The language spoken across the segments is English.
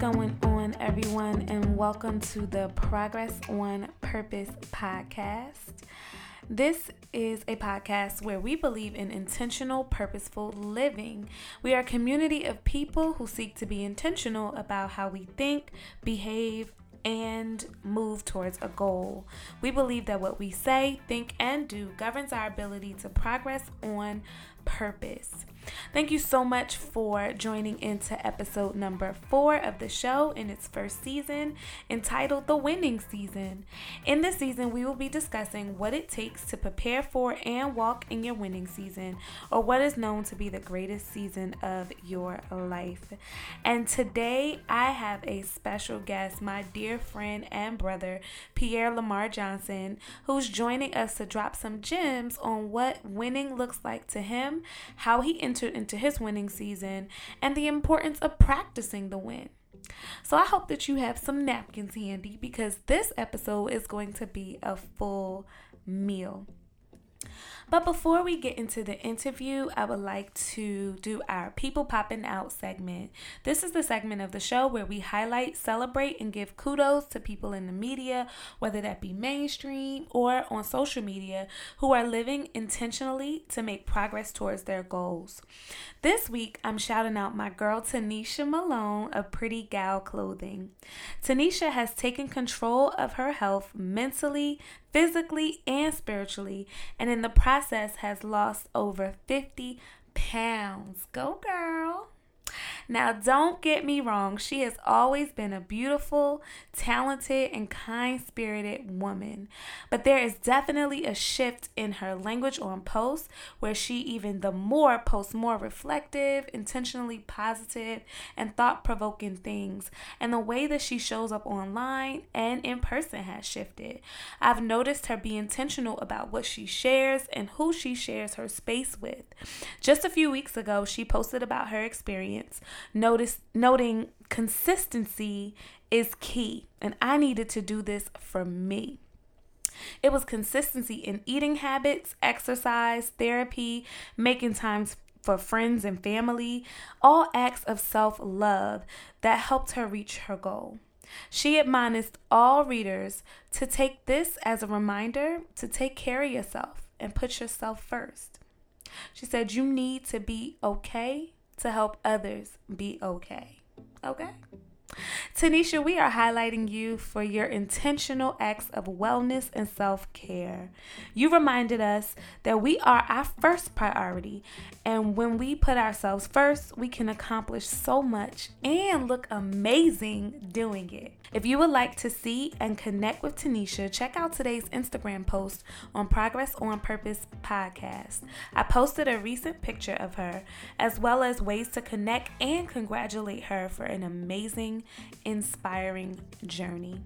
going on, everyone, and welcome to the Progress on Purpose podcast. This is a podcast where we believe in intentional, purposeful living. We are a community of people who seek to be intentional about how we think, behave, and move towards a goal. We believe that what we say, think, and do governs our ability to progress on purpose. Thank you so much for joining into episode number four of the show in its first season, entitled The Winning Season. In this season, we will be discussing what it takes to prepare for and walk in your winning season, or what is known to be the greatest season of your life. And today, I have a special guest, my dear friend and brother, Pierre Lamar Johnson, who's joining us to drop some gems on what winning looks like to him, how he entered into his winning season, and the importance of practicing the win. So I hope that you have some napkins handy because this episode is going to be a full meal. But before we get into the interview, I would like to do our People Popping Out segment. This is the segment of the show where we highlight, celebrate, and give kudos to people in the media, whether that be mainstream or on social media, who are living intentionally to make progress towards their goals. This week, I'm shouting out my girl Tanisha Malone of Pretty Gal Clothing. Tanisha has taken control of her health mentally, physically, and spiritually, and in the process has lost over 50 pounds. Go, girl. Now, don't get me wrong, she has always been a beautiful, talented, and kind spirited woman. But there is definitely a shift in her language on posts where she even the more posts more reflective, intentionally positive, and thought provoking things. And the way that she shows up online and in person has shifted. I've noticed her be intentional about what she shares and who she shares her space with. Just a few weeks ago, she posted about her experience notice noting consistency is key and I needed to do this for me. It was consistency in eating habits, exercise, therapy, making times for friends and family, all acts of self love that helped her reach her goal. She admonished all readers to take this as a reminder to take care of yourself and put yourself first. She said, You need to be okay to help others be okay. Okay? Tanisha, we are highlighting you for your intentional acts of wellness and self care. You reminded us that we are our first priority, and when we put ourselves first, we can accomplish so much and look amazing doing it. If you would like to see and connect with Tanisha, check out today's Instagram post on Progress on Purpose podcast. I posted a recent picture of her, as well as ways to connect and congratulate her for an amazing, inspiring journey.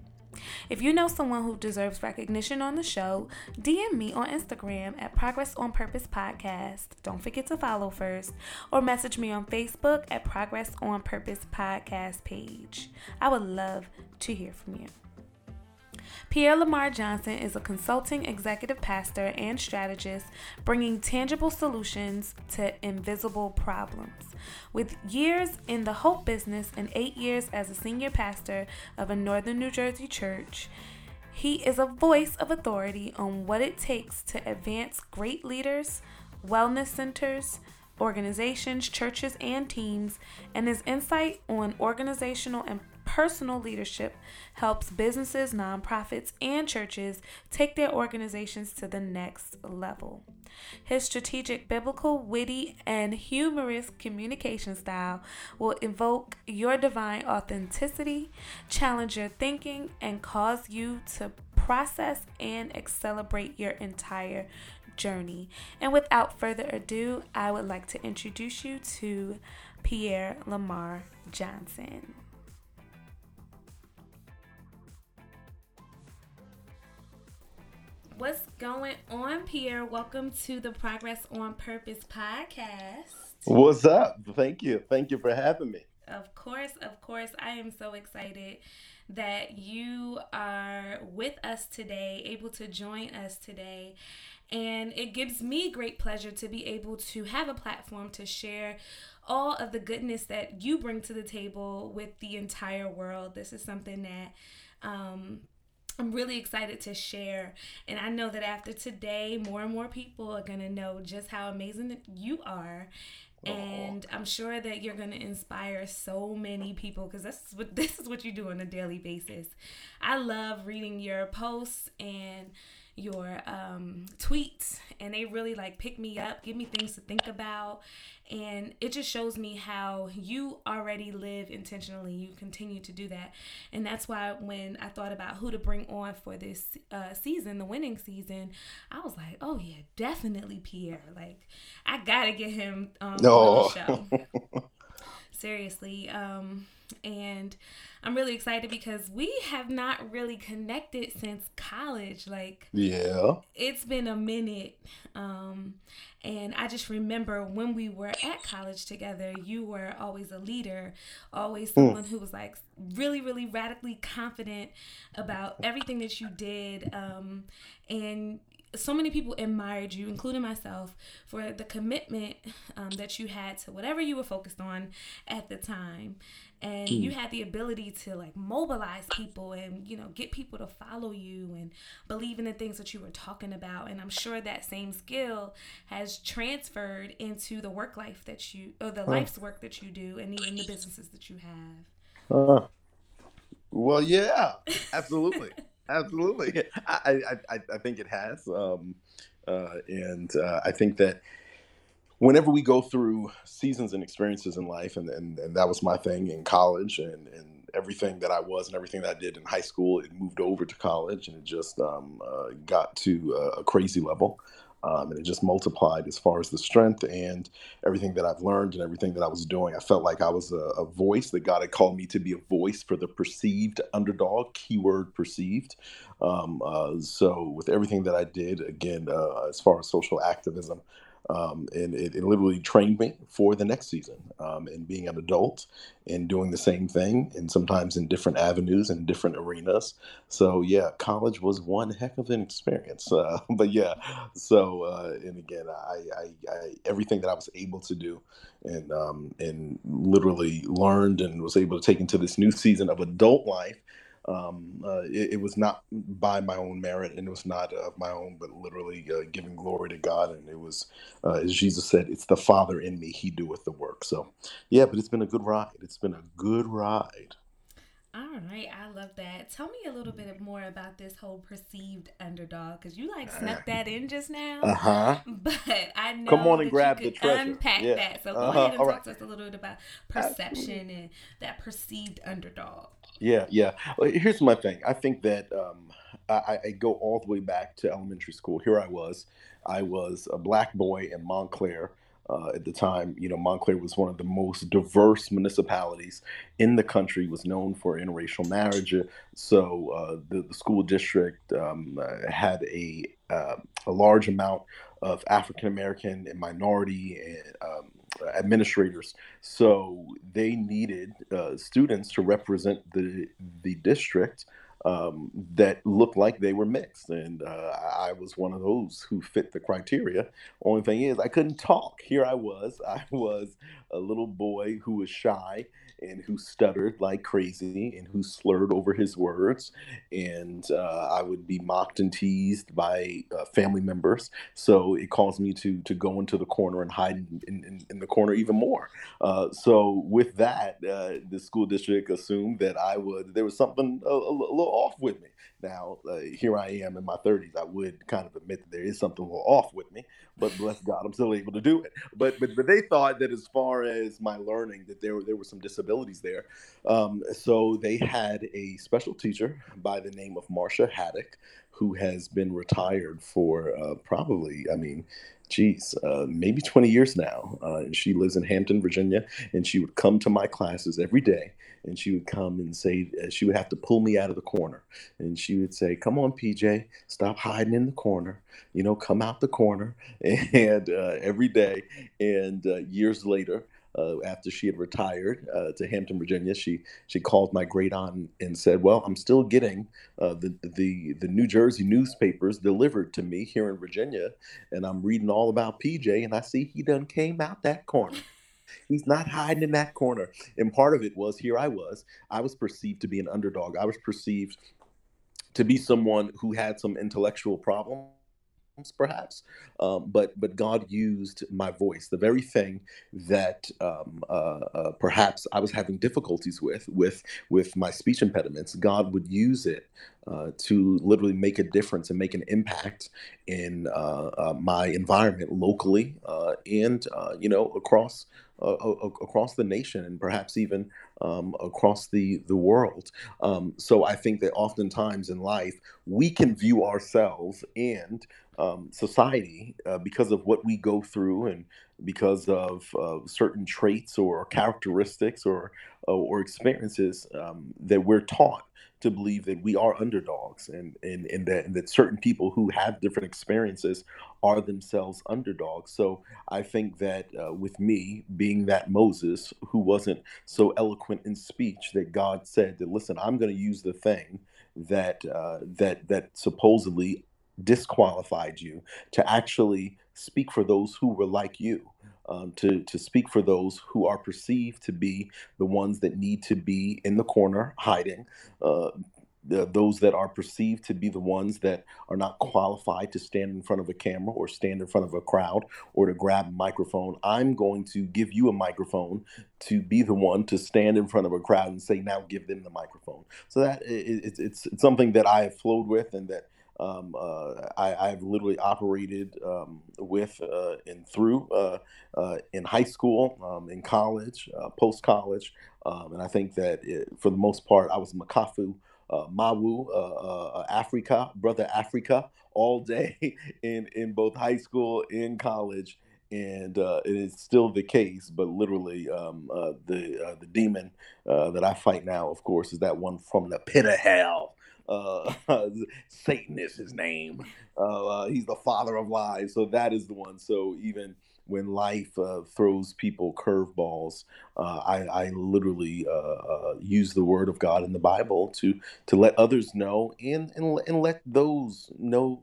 If you know someone who deserves recognition on the show, DM me on Instagram at Progress on Purpose Podcast. Don't forget to follow first, or message me on Facebook at Progress on Purpose Podcast page. I would love to hear from you. Pierre Lamar Johnson is a consulting executive pastor and strategist bringing tangible solutions to invisible problems. With years in the hope business and eight years as a senior pastor of a Northern New Jersey church, he is a voice of authority on what it takes to advance great leaders, wellness centers, organizations, churches, and teams, and his insight on organizational and personal leadership helps businesses, nonprofits, and churches take their organizations to the next level. His strategic, biblical, witty, and humorous communication style will evoke your divine authenticity, challenge your thinking, and cause you to process and accelerate your entire journey. And without further ado, I would like to introduce you to Pierre Lamar Johnson. What's going on, Pierre? Welcome to the Progress on Purpose podcast. What's up? Thank you. Thank you for having me. Of course, of course. I am so excited that you are with us today, able to join us today. And it gives me great pleasure to be able to have a platform to share all of the goodness that you bring to the table with the entire world. This is something that um, I'm really excited to share. And I know that after today, more and more people are going to know just how amazing you are. And I'm sure that you're going to inspire so many people because this is what this is what you do on a daily basis. I love reading your posts and your um, tweets and they really like pick me up, give me things to think about. And it just shows me how you already live intentionally. You continue to do that. And that's why when I thought about who to bring on for this uh, season, the winning season, I was like, oh, yeah, definitely Pierre. Like, I got to get him um, no. on the show. Seriously. Um, and I'm really excited because we have not really connected since college. Like, yeah, it's been a minute. Um, and I just remember when we were at college together, you were always a leader, always hmm. someone mm. who was like really, really radically confident about everything that you did. Um, and so many people admired you, including myself, for the commitment um, that you had to whatever you were focused on at the time. And mm. you had the ability to like mobilize people and you know get people to follow you and believe in the things that you were talking about. And i'm sure that same skill has transferred into the work life that you or the life's work that you do and even the businesses that you have. Uh, well yeah absolutely absolutely I, I i think it has um uh and uh, i think that whenever we go through seasons and experiences in life, and, and, and that was my thing in college, and, and everything that I was and everything that I did in high school, it moved over to college, and it just um, uh, got to a crazy level. Um, and it just multiplied as far as the strength and everything that I've learned and everything that I was doing. I felt like I was a, a voice that God had called me to be a voice for the perceived underdog, keyword perceived. Um, uh, so, with everything that I did, again, uh, as far as social activism, um, and it, it, literally trained me for the next season um, and being an adult and doing the same thing and sometimes in different avenues and different arenas. So yeah college was one heck of an experience uh, but yeah so uh, and again I, I, I, everything that i was able to do and um, and literally learned and was able to take into this new season of adult life um, uh, it, it, was not by my own merit and it was not of my own, but literally uh, giving glory to God. And it was, uh, as Jesus said, it's the Father in me, He doeth the work. So, yeah, but it's been a good ride. It's been a good ride. All right, I love that. Tell me a little bit more about this whole perceived underdog because you like snuck uh, that in just now. Uh huh. But I know come on and grab the treasure. Unpack yeah. that. So go uh-huh. ahead and All talk right. to us a little bit about perception and that perceived underdog. Yeah, yeah. Here's my thing. I think that um, I, I, go all the way back to elementary school. Here I was. I was a black boy in Montclair. Uh, at the time, you know, Montclair was one of the most diverse municipalities in the country. Was known for interracial marriage. So uh, the, the, school district um, uh, had a uh, a large amount of African American and minority and um, administrators. So they needed uh, students to represent the the district um, that looked like they were mixed, and uh, I was one of those who fit the criteria. Only thing is, I couldn't talk. Here I was. I was a little boy who was shy and who stuttered like crazy and who slurred over his words. And uh, I would be mocked and teased by uh, family members. So it caused me to to go into the corner and hide in, in, in the corner even more. Uh, so with that, uh, the school district assumed that I would there was something a, a, a little off with me. Now, uh, here I am in my 30s. I would kind of admit that there is something a little off with me, but bless God, I'm still able to do it. But but but they thought that as far as my learning, that there were there were some disabilities there. Um, so they had a special teacher by the name of Marcia Haddock, who has been retired for uh, probably, I mean, geez, uh, maybe 20 years now. Uh, and she lives in Hampton, Virginia, and she would come to my classes every day. And she would come and say, uh, she would have to pull me out of the corner. And she would say, Come on, PJ, stop hiding in the corner. You know, come out the corner. And uh, every day. And uh, years later, uh, after she had retired uh, to Hampton, Virginia. She she called my great aunt and said, "Well, I'm still getting uh, the the the New Jersey newspapers delivered to me here in Virginia, and I'm reading all about PJ, and I see he done came out that corner." He's not hiding in that corner. And part of it was here I was. I was perceived to be an underdog. I was perceived to be someone who had some intellectual problems perhaps um, but but god used my voice the very thing that um, uh, uh, perhaps i was having difficulties with with with my speech impediments god would use it uh, to literally make a difference and make an impact in uh, uh, my environment locally uh, and you know across across the nation and perhaps even um, across the the world. Um, so I think that oftentimes in life we can view ourselves and um, society uh, because of what we go through and because of uh, certain traits or characteristics or uh, or experiences um, that we're taught to believe that we are underdogs and, and, and, that, and that certain people who have different experiences are themselves underdogs. So I think that uh, with me being that Moses who wasn't so eloquent in speech, that God said that, listen, I'm going to use the thing that uh, that that supposedly disqualified you to actually speak for those who were like you, um, to, to speak for those who are perceived to be the ones that need to be in the corner hiding. Uh, the, those that are perceived to be the ones that are not qualified to stand in front of a camera or stand in front of a crowd or to grab a microphone. I'm going to give you a microphone to be the one to stand in front of a crowd and say, now give them the microphone. So that it, it's, it's something that I have flowed with and that um, uh, I, have literally operated um, with uh, and through uh, uh in high school, um, in college, uh, post college, um, and I think that it, for the most part, I was Makafu. Uh, Mawu, Africa, brother Africa, all day in in both high school and college, and it is still the case. But literally, um, the the demon that I fight now, of course, is that one from the pit of hell. Uh, Satan is his name. Uh, uh, he's the father of lies. So that is the one. So even when life uh, throws people curveballs, uh, I, I, literally uh, use the word of God in the Bible to to let others know and and, and let those know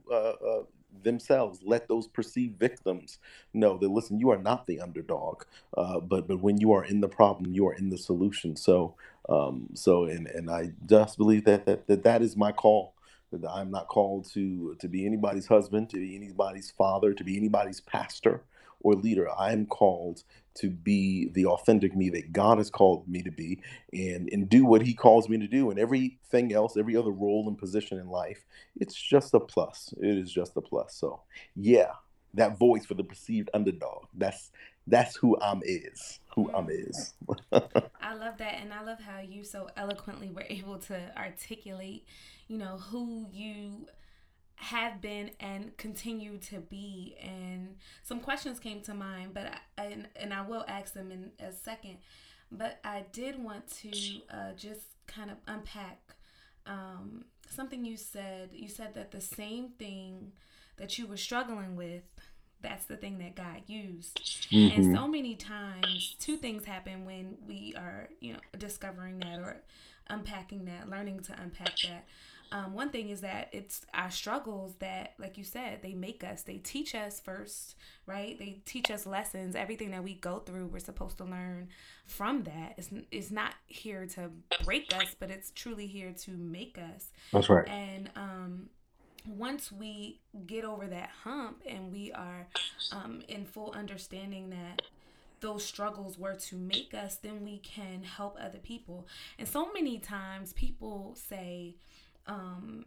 themselves let those perceived victims know that listen you are not the underdog uh, but but when you are in the problem you are in the solution so um, so and and i just believe that that that, that is my call that i'm not called to to be anybody's husband to be anybody's father to be anybody's pastor or leader. I'm called to be the authentic me that God has called me to be and, and do what He calls me to do. And everything else, every other role and position in life, it's just a plus. It is just a plus. So, yeah, that voice for the perceived underdog. That's that's who I'm is. Who I'm is. I love that, and I love how you so eloquently were able to articulate, you know, who you have been and continue to be and some questions came to mind but I, and, and I will ask them in a second but I did want to uh, just kind of unpack um, something you said you said that the same thing that you were struggling with that's the thing that God used. Mm-hmm. And so many times two things happen when we are, you know, discovering that or unpacking that, learning to unpack that. Um, one thing is that it's our struggles that, like you said, they make us. They teach us first, right? They teach us lessons. Everything that we go through, we're supposed to learn from that. It's, it's not here to break us, but it's truly here to make us. That's right. And um, once we get over that hump and we are um, in full understanding that those struggles were to make us, then we can help other people. And so many times people say, um,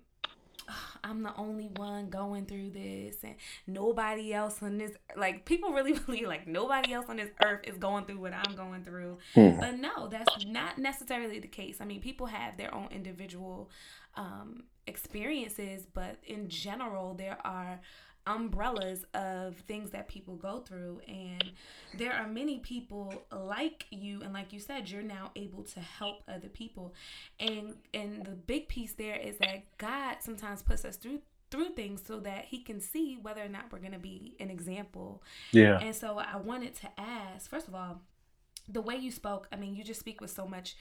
I'm the only one going through this, and nobody else on this like people really believe like nobody else on this earth is going through what I'm going through. Hmm. But no, that's not necessarily the case. I mean, people have their own individual um, experiences, but in general, there are umbrellas of things that people go through and there are many people like you and like you said you're now able to help other people. And and the big piece there is that God sometimes puts us through through things so that he can see whether or not we're going to be an example. Yeah. And so I wanted to ask first of all the way you spoke, I mean, you just speak with so much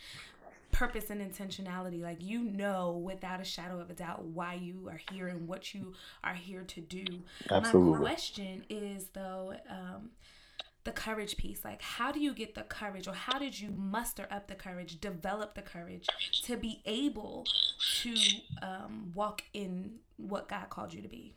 purpose and intentionality. Like you know without a shadow of a doubt why you are here and what you are here to do. Absolutely. My question is though, um, the courage piece. Like how do you get the courage or how did you muster up the courage, develop the courage to be able to um, walk in what God called you to be?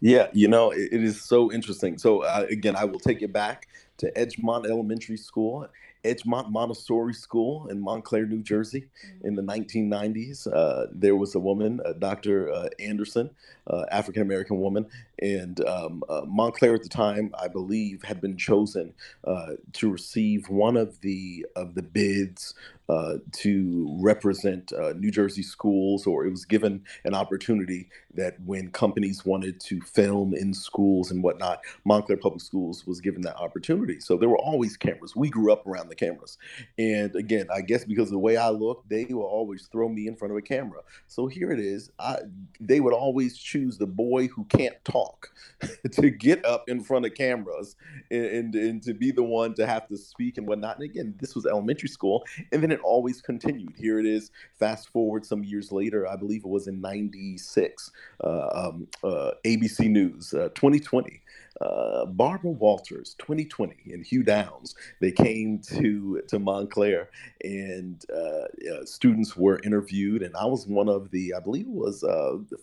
Yeah, you know, it, it is so interesting. So, uh, again, I will take it back to Edgemont Elementary School Edgemont Montessori School in Montclair, New Jersey, mm-hmm. in the 1990s. Uh, there was a woman, uh, Dr. Uh, Anderson, uh, African American woman, and um, uh, Montclair at the time, I believe, had been chosen uh, to receive one of the of the bids uh, to represent uh, New Jersey schools, or it was given an opportunity that when companies wanted to film in schools and whatnot, Montclair Public Schools was given that opportunity. So there were always cameras. We grew up around the cameras. And again, I guess because of the way I look, they will always throw me in front of a camera. So here it is. I, they would always choose the boy who can't talk to get up in front of cameras and, and, and to be the one to have to speak and whatnot. And again, this was elementary school. And then it always continued. Here it is. Fast forward some years later, I believe it was in '96. Uh, um, uh, ABC News, 2020. Uh, uh, Barbara Walters, 2020, and Hugh Downs. They came to to Montclair, and uh, students were interviewed, and I was one of the, I believe was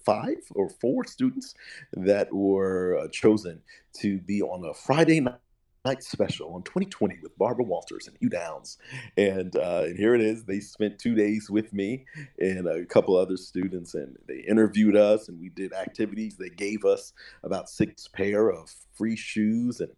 five or four students that were chosen to be on a Friday night special on 2020 with Barbara Walters and Hugh Downs. And, uh, and here it is. They spent two days with me and a couple other students, and they interviewed us and we did activities. They gave us about six pair of free shoes and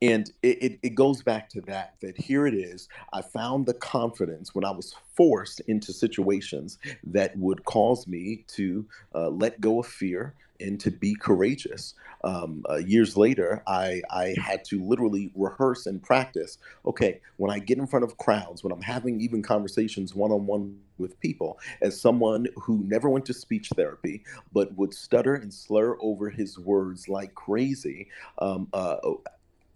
and it, it, it, goes back to that, that here it is. I found the confidence when I was forced into situations that would cause me to uh, let go of fear and to be courageous. Um, uh, years later, I, I had to literally rehearse and practice. Okay, when I get in front of crowds, when I'm having even conversations one on one with people, as someone who never went to speech therapy but would stutter and slur over his words like crazy, um, uh,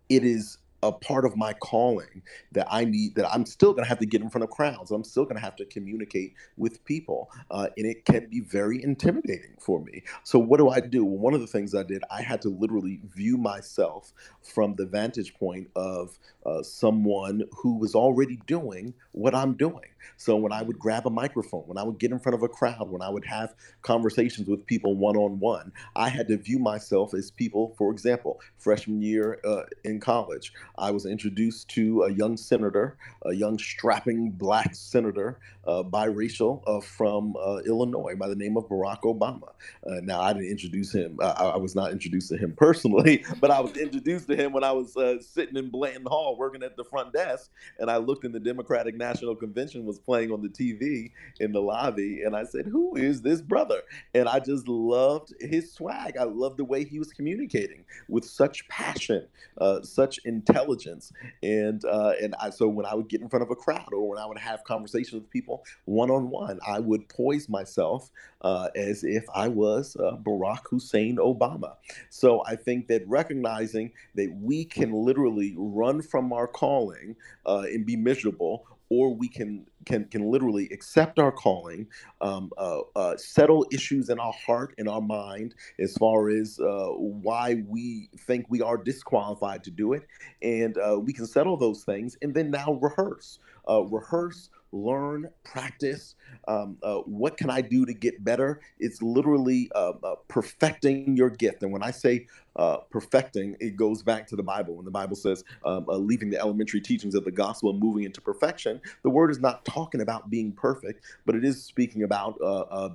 it is a part of my calling that I need that I'm still going to have to get in front of crowds. I'm still going to have to communicate with people, uh, and it can be very intimidating for me. So what do I do? Well, one of the things I did, I had to literally view myself from the vantage point of uh, someone who was already doing what I'm doing. So when I would grab a microphone, when I would get in front of a crowd, when I would have conversations with people one on one, I had to view myself as people. For example, freshman year uh, in college, I was introduced to a young senator, a young strapping black senator, uh, biracial, uh, from uh, Illinois by the name of Barack Obama. Uh, now I didn't introduce him. I, was not introduced to him personally, but I was introduced to him when I was uh, sitting in Blanton Hall working at the front desk, and I looked in the Democratic National Convention was playing on the TV in the lobby, and I said, "Who is this brother?" And I just loved his swag. I loved the way he was communicating with such passion, uh, such intelligence, and uh, and I, so when I would get in front of a crowd or when I would have conversations with people one on one, I would poise myself uh, as if I was uh, Barack Hussein Obama. So I think that recognizing that we can literally run from our calling uh, and be miserable or we can can can literally accept our calling, um, uh, uh, settle issues in our heart and our mind as far as uh, why we think we are disqualified to do it, and uh, we can settle those things, and then now rehearse, uh, rehearse learn, practice. Um, uh, what can I do to get better? It's literally uh, uh, perfecting your gift. And when I say uh, perfecting, it goes back to the Bible. When the Bible says um, uh, leaving the elementary teachings of the gospel and moving into perfection, the word is not talking about being perfect, but it is speaking about uh,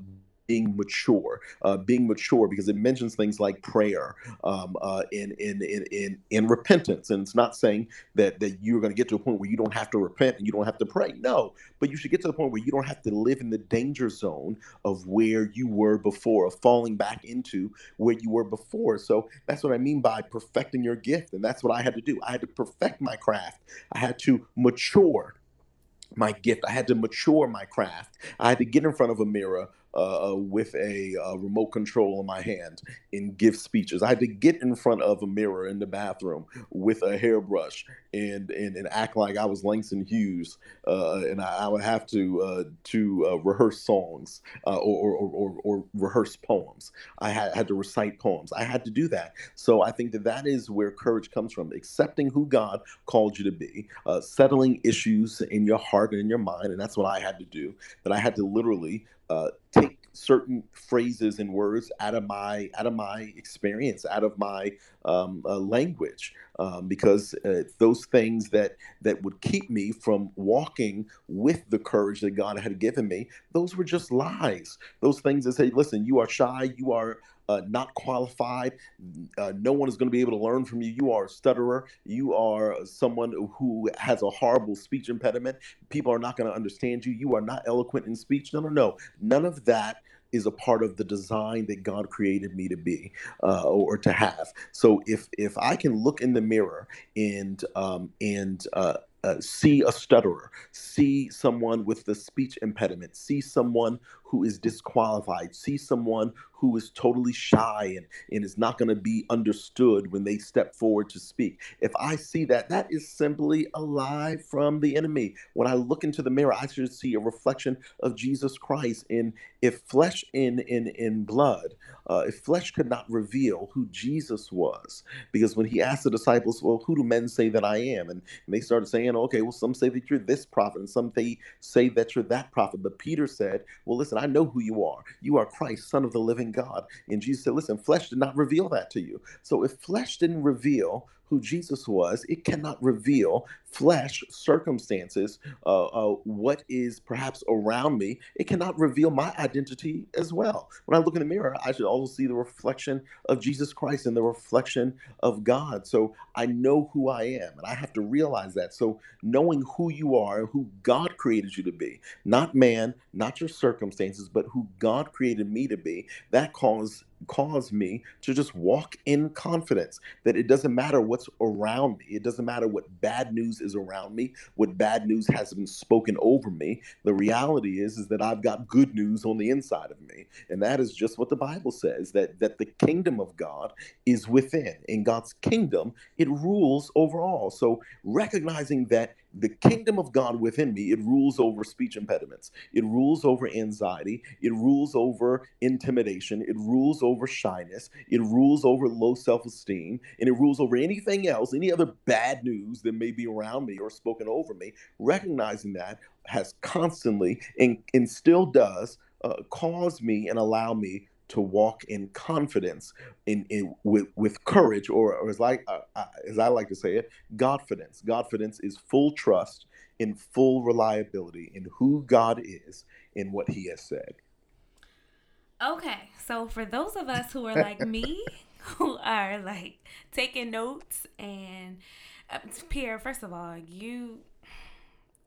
being mature, uh, being mature, because it mentions things like prayer um, uh, in, in, in, in, in repentance. And it's not saying that, that you're going to get to a point where you don't have to repent and you don't have to pray. No, but you should get to the point where you don't have to live in the danger zone of where you were before, of falling back into where you were before. So that's what I mean by perfecting your gift. And that's what I had to do. I had to perfect my craft, I had to mature my gift. I had to mature my craft. I had to get in front of a mirror uh, uh, with a uh, remote control in my hand and give speeches. I had to get in front of a mirror in the bathroom with a hairbrush and and, and act like I was Langston Hughes, uh, and I, I, would have to uh, to uh, rehearse songs uh, or, or, or, or, rehearse poems. I had, had, to recite poems. I had to do that. So I think that that is where courage comes from: accepting who God called you to be, uh, settling issues in your heart and in your mind, and that's what I had to do. That I had to literally uh, take certain phrases and words out of my out of my experience, out of my um, uh, language, um, because uh, those things that that would keep me from walking with the courage that God had given me, those were just lies. Those things that say, "Listen, you are shy, you are." Uh, not qualified. Uh, no one is going to be able to learn from you. You are a stutterer. You are someone who has a horrible speech impediment. People are not going to understand you. You are not eloquent in speech. No, no, no. None of that is a part of the design that God created me to be uh, or to have. So if if I can look in the mirror and um, and uh, uh, see a stutterer, see someone with the speech impediment, see someone who is disqualified, see someone who is totally shy and, and is not going to be understood when they step forward to speak. If I see that, that is simply a lie from the enemy. When I look into the mirror, I should see a reflection of Jesus Christ. And if flesh in in in blood, uh, if flesh could not reveal who Jesus was, because when he asked the disciples, "Well, who do men say that I am?" and, and they started saying, "Okay, well, some say that you're this prophet, and some they say that you're that prophet." But Peter said, "Well, listen, I know who you are. You are Christ, Son of the living God. And Jesus said, Listen, flesh did not reveal that to you. So if flesh didn't reveal who Jesus was, it cannot reveal flesh circumstances, uh, uh, what is perhaps around me. It cannot reveal my identity as well. When I look in the mirror, I should also see the reflection of Jesus Christ and the reflection of God. So I know who I am, and I have to realize that. So knowing who you are, who God created you to be, not man, not your circumstances, but who God created me to be, that calls cause me to just walk in confidence that it doesn't matter what's around me. It doesn't matter what bad news is around me, what bad news has been spoken over me. The reality is is that I've got good news on the inside of me. And that is just what the Bible says that that the kingdom of God is within. In God's kingdom, it rules over all. So recognizing that the kingdom of God within me, it rules over speech impediments. It rules over anxiety. It rules over intimidation. It rules over shyness. It rules over low self esteem. And it rules over anything else, any other bad news that may be around me or spoken over me. Recognizing that has constantly and, and still does uh, cause me and allow me to walk in confidence, in, in with with courage, or, or as like uh, uh, as I like to say it, Godfidence. Godfidence is full trust in full reliability in who God is in what He has said. Okay, so for those of us who are like me, who are like taking notes and uh, Pierre, first of all, you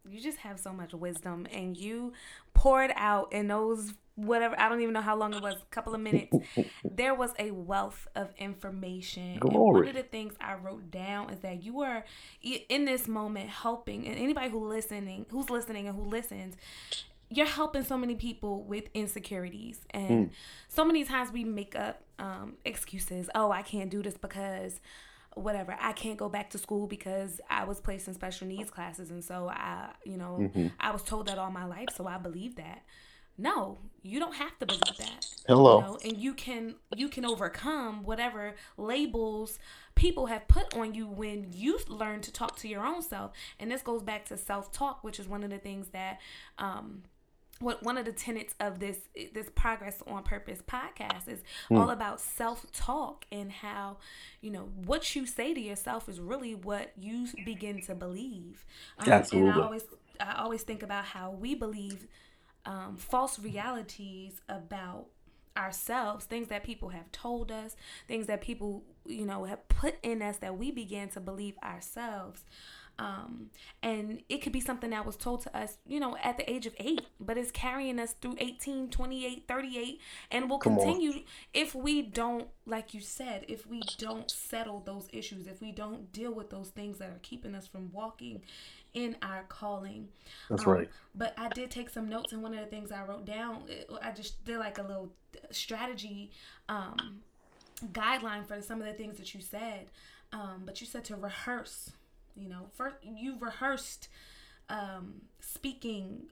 you just have so much wisdom and you poured out in those whatever I don't even know how long it was, a couple of minutes. there was a wealth of information. One of the things I wrote down is that you are in this moment helping and anybody who listening, who's listening and who listens, you're helping so many people with insecurities and mm. so many times we make up um, excuses. Oh, I can't do this because whatever i can't go back to school because i was placed in special needs classes and so i you know mm-hmm. i was told that all my life so i believe that no you don't have to believe that hello you know? and you can you can overcome whatever labels people have put on you when you learn to talk to your own self and this goes back to self-talk which is one of the things that um what one of the tenets of this this progress on purpose podcast is mm. all about self-talk and how you know what you say to yourself is really what you begin to believe um, Absolutely. and i always i always think about how we believe um, false realities about ourselves things that people have told us things that people you know have put in us that we began to believe ourselves. Um, and it could be something that was told to us, you know, at the age of eight, but it's carrying us through 18, 28, 38, and will continue if we don't, like you said, if we don't settle those issues, if we don't deal with those things that are keeping us from walking in our calling. That's um, right. But I did take some notes, and one of the things I wrote down, I just did like a little strategy um, guideline for some of the things that you said. Um, but you said to rehearse You know, first you rehearsed um, speaking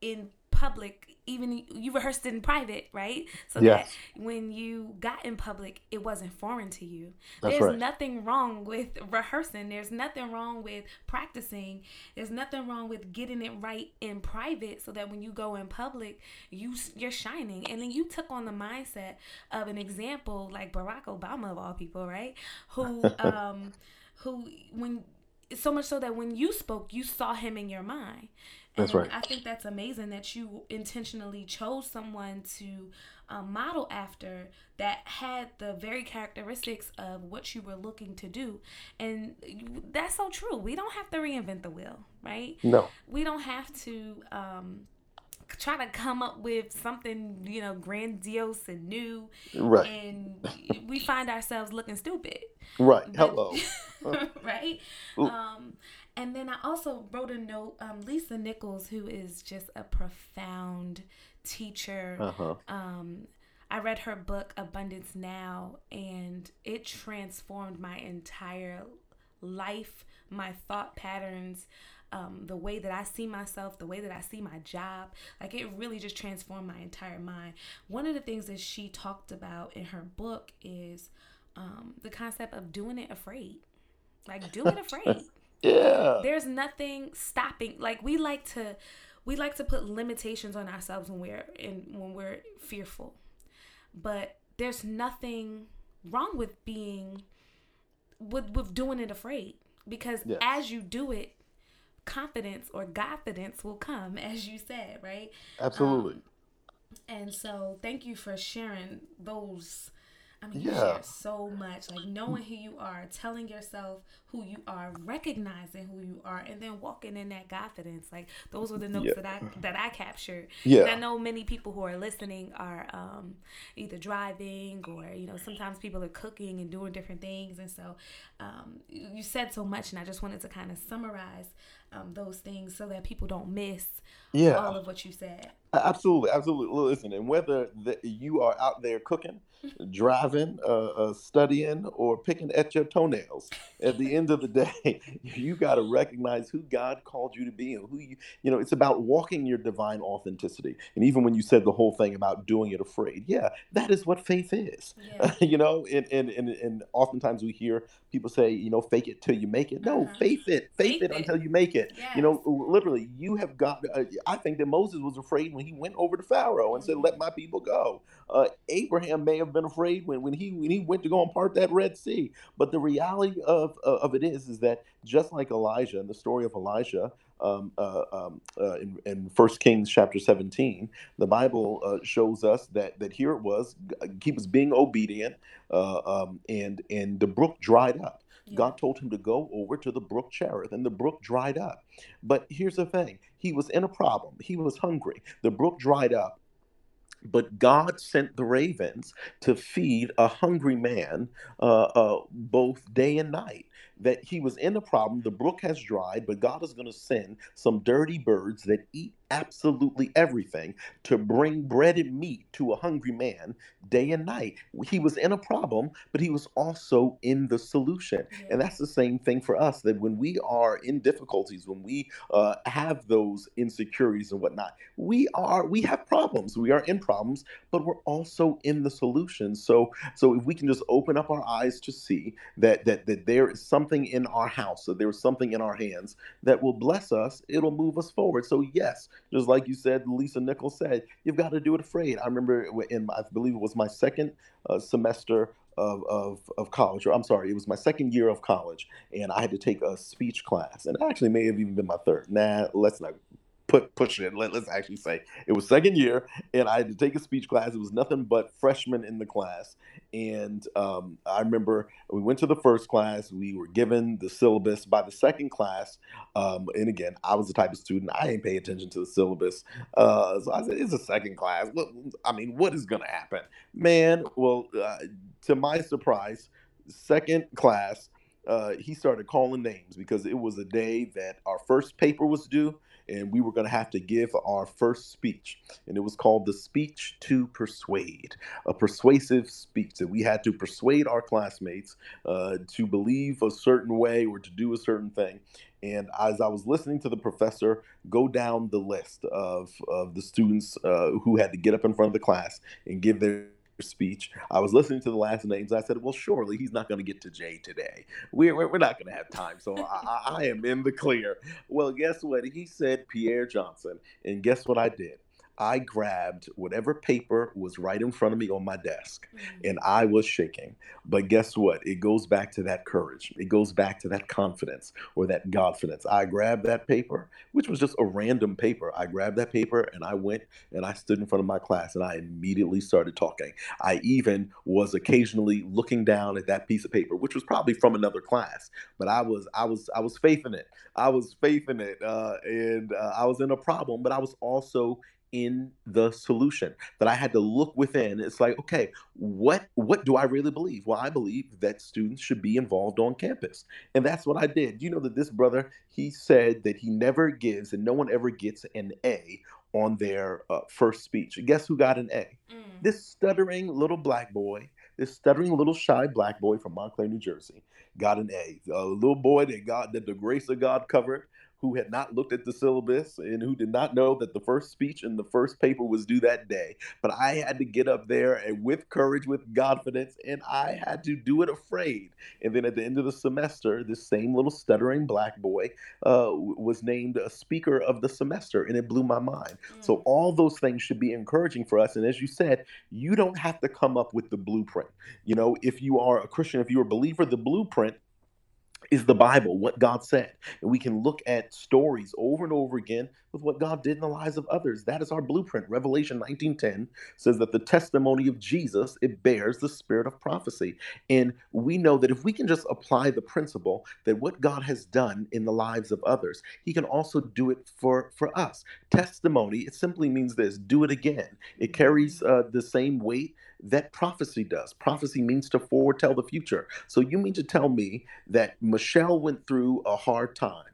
in public even you rehearsed in private right? So yes. that when you got in public it wasn't foreign to you. That's there's right. nothing wrong with rehearsing. There's nothing wrong with practicing. There's nothing wrong with getting it right in private so that when you go in public you you're shining. And then you took on the mindset of an example like Barack Obama of all people right? Who um who when so much so that when you spoke you saw him in your mind that's right. I think that's amazing that you intentionally chose someone to um, model after that had the very characteristics of what you were looking to do. And that's so true. We don't have to reinvent the wheel, right? No. We don't have to um, try to come up with something, you know, grandiose and new. Right. And we find ourselves looking stupid. Right. Hello. right. Um, and then I also wrote a note. Um, Lisa Nichols, who is just a profound teacher. Uh-huh. Um, I read her book Abundance Now, and it transformed my entire life, my thought patterns, um, the way that I see myself, the way that I see my job. Like it really just transformed my entire mind. One of the things that she talked about in her book is um, the concept of doing it afraid. Like do it afraid. Yeah. There's nothing stopping. Like we like to we like to put limitations on ourselves when we're in when we're fearful. But there's nothing wrong with being with with doing it afraid because yes. as you do it confidence or confidence will come as you said right absolutely um, and so thank you for sharing those I mean, yeah. you share so much, like knowing who you are, telling yourself who you are, recognizing who you are, and then walking in that confidence. Like those were the notes yeah. that I that I captured. Yeah, and I know many people who are listening are um, either driving or you know sometimes people are cooking and doing different things, and so um, you said so much, and I just wanted to kind of summarize um, those things so that people don't miss yeah. all of what you said. Absolutely, absolutely. Listen, and whether the, you are out there cooking, driving, uh, uh, studying, or picking at your toenails, at the end of the day, you got to recognize who God called you to be and who you. You know, it's about walking your divine authenticity. And even when you said the whole thing about doing it afraid, yeah, that is what faith is. Yeah. you know, and, and and and oftentimes we hear people say, you know, fake it till you make it. No, uh-huh. faith it, faith, faith it, it, until you make it. Yes. You know, literally, you have got. Uh, I think that Moses was afraid when he went over to Pharaoh and said, "Let my people go." Uh, Abraham may have been afraid when, when he when he went to go and part that Red Sea. But the reality of uh, of it is is that just like Elijah in the story of Elijah. Um, uh, um, uh, in, in First Kings chapter 17, the Bible uh, shows us that that here it was, he was being obedient, uh, um, and and the brook dried up. Yeah. God told him to go over to the brook Cherith, and the brook dried up. But here's the thing he was in a problem. He was hungry. The brook dried up. But God sent the ravens to feed a hungry man uh, uh, both day and night that he was in a problem. The brook has dried, but God is going to send some dirty birds that eat absolutely everything to bring bread and meat to a hungry man day and night. He was in a problem, but he was also in the solution. And that's the same thing for us that when we are in difficulties, when we uh, have those insecurities and whatnot, we are we have problems. We are in problems, but we're also in the solution. So so if we can just open up our eyes to see that that that there is something in our house, that there is something in our hands that will bless us, it'll move us forward. So yes, just like you said, Lisa Nichols said, you've got to do it afraid. I remember in, I believe it was my second uh, semester of, of, of college, or I'm sorry, it was my second year of college, and I had to take a speech class. And actually may have even been my third. Nah, let's not put push it. Let, us actually say it was second year, and I had to take a speech class. It was nothing but freshmen in the class, and um, I remember we went to the first class. We were given the syllabus by the second class, um, and again, I was the type of student I didn't pay attention to the syllabus, uh, so I said, "It's a second class. What, I mean, what is going to happen, man?" Well, uh, to my surprise, second class. Uh, he started calling names because it was a day that our first paper was due and we were going to have to give our first speech. And it was called the Speech to Persuade, a persuasive speech that we had to persuade our classmates uh, to believe a certain way or to do a certain thing. And as I was listening to the professor go down the list of, of the students uh, who had to get up in front of the class and give their speech. I was listening to the last names. I said, well, surely he's not going to get to Jay today. We're, we're, not going to have time. So I, I am in the clear. Well, guess what? He said Pierre Johnson. And guess what I did? I grabbed whatever paper was right in front of me on my desk mm-hmm. and I was shaking. But guess what? It goes back to that courage. It goes back to that confidence or that confidence. I grabbed that paper, which was just a random paper. I grabbed that paper and I went and I stood in front of my class and I immediately started talking. I even was occasionally looking down at that piece of paper, which was probably from another class, but I was I was I was faith in it. I was faith in it, uh, and uh, I was in a problem, but I was also in the solution that i had to look within. It's like okay what what do i really believe? Well i believe that students should be involved on campus. And that's what i did. You know that this brother he said that he never gives and no one ever gets an a on their uh, first speech. Guess who got an a? Mm. this stuttering little black boy this stuttering little shy black boy from montclair new jersey got an a. A little boy that god that the grace of god covered who had not looked at the syllabus and who did not know that the first speech in the first paper was due that day. But I had to get up there and with courage, with confidence, and I had to do it afraid. And then at the end of the semester, this same little stuttering black boy uh, was named a speaker of the semester, and it blew my mind. Mm. So all those things should be encouraging for us. And as you said, you don't have to come up with the blueprint. You know, if you are a Christian, if you're a believer, the blueprint is the Bible, what God said. And we can look at stories over and over again with what God did in the lives of others. That is our blueprint. Revelation 19:10 says that the testimony of Jesus, it bears the spirit of prophecy. And we know that if we can just apply the principle that what God has done in the lives of others, he can also do it for for us. Testimony, it simply means this, do it again. It carries uh, the same weight that prophecy does. Prophecy means to foretell the future. So you mean to tell me that Michelle went through a hard time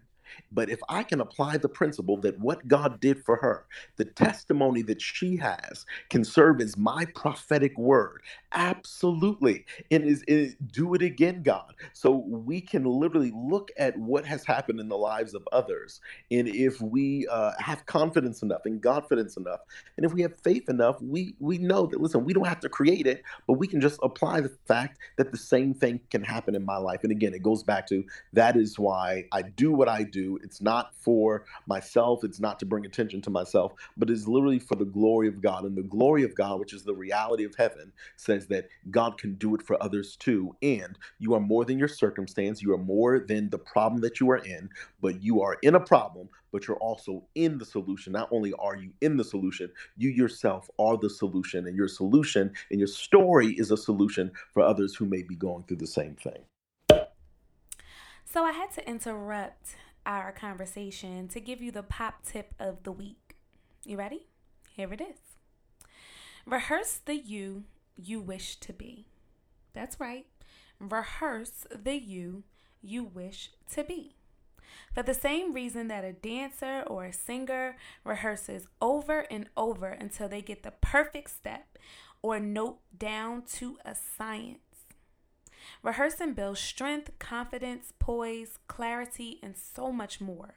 but if I can apply the principle that what God did for her, the testimony that she has, can serve as my prophetic word, absolutely. And is, is do it again, God. So we can literally look at what has happened in the lives of others. And if we uh, have confidence enough and confidence enough, and if we have faith enough, we we know that listen, we don't have to create it, but we can just apply the fact that the same thing can happen in my life. And again, it goes back to that is why I do what I do it's not for myself. It's not to bring attention to myself, but it's literally for the glory of God. And the glory of God, which is the reality of heaven, says that God can do it for others too. And you are more than your circumstance. You are more than the problem that you are in, but you are in a problem, but you're also in the solution. Not only are you in the solution, you yourself are the solution. And your solution and your story is a solution for others who may be going through the same thing. So I had to interrupt our conversation to give you the pop tip of the week. You ready? Here it is. Rehearse the you you wish to be. That's right. Rehearse the you you wish to be. For the same reason that a dancer or a singer rehearses over and over until they get the perfect step or note down to a science. Rehearsing builds strength, confidence, poise, clarity, and so much more.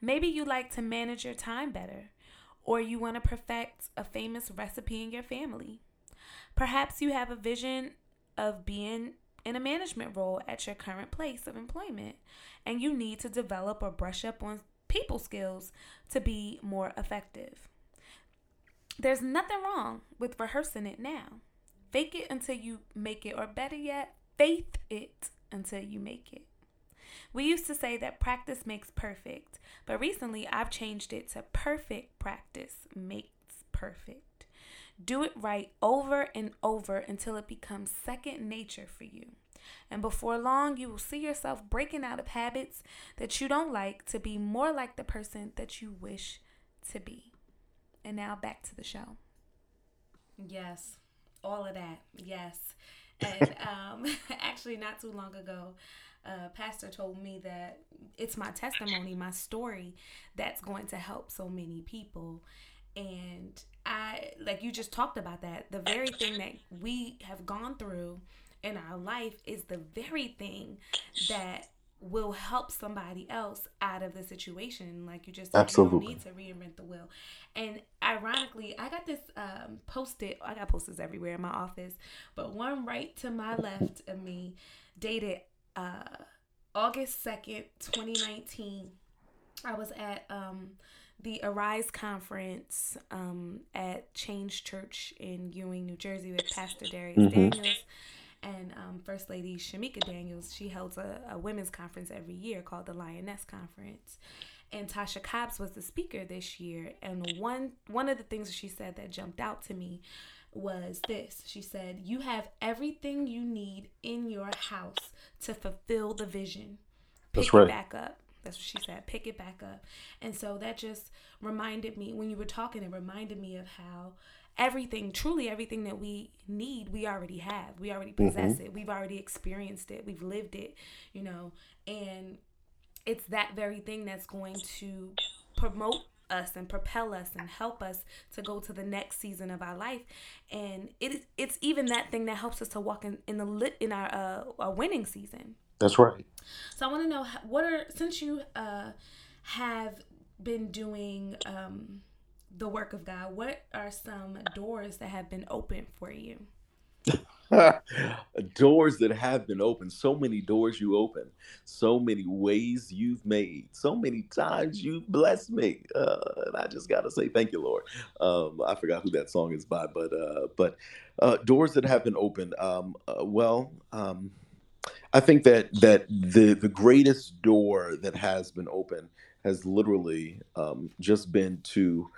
Maybe you like to manage your time better, or you want to perfect a famous recipe in your family. Perhaps you have a vision of being in a management role at your current place of employment, and you need to develop or brush up on people skills to be more effective. There's nothing wrong with rehearsing it now. Fake it until you make it, or better yet, faith it until you make it. We used to say that practice makes perfect, but recently I've changed it to perfect practice makes perfect. Do it right over and over until it becomes second nature for you. And before long, you will see yourself breaking out of habits that you don't like to be more like the person that you wish to be. And now back to the show. Yes, all of that. Yes. And um, actually, not too long ago, uh, pastor told me that it's my testimony, my story that's going to help so many people. And I, like you just talked about that, the very thing that we have gone through in our life is the very thing that will help somebody else out of the situation. Like you just said, Absolutely. you don't need to reinvent the wheel. And ironically, I got this um, posted. I got posters everywhere in my office, but one right to my left of me, dated uh, August second, twenty nineteen. I was at um, the Arise conference um, at Change Church in Ewing, New Jersey, with Pastor Darius mm-hmm. Daniels and um, First Lady Shamika Daniels, she holds a, a, women's conference every year called the Lioness Conference. And Tasha Cobbs was the speaker this year. And one one of the things she said that jumped out to me was this. She said, You have everything you need in your house to fulfill the vision. Pick That's right. it back up. That's what she said. Pick it back up. And so that just reminded me, when you were talking, it reminded me of how everything, truly everything that we need, we already have. We already mm-hmm. possess mm-hmm. it. We've already experienced it. We've lived it, you know. And it's that very thing that's going to promote us and propel us and help us to go to the next season of our life and it is it's even that thing that helps us to walk in in the lit in our uh our winning season that's right so i want to know what are since you uh have been doing um the work of God, what are some doors that have been opened for you? doors that have been opened, so many doors you open, so many ways you've made, so many times you've blessed me, uh, and I just gotta say thank you, Lord. Um, I forgot who that song is by, but uh, but uh, doors that have been opened. Um, uh, well, um, I think that that the the greatest door that has been opened has literally um, just been to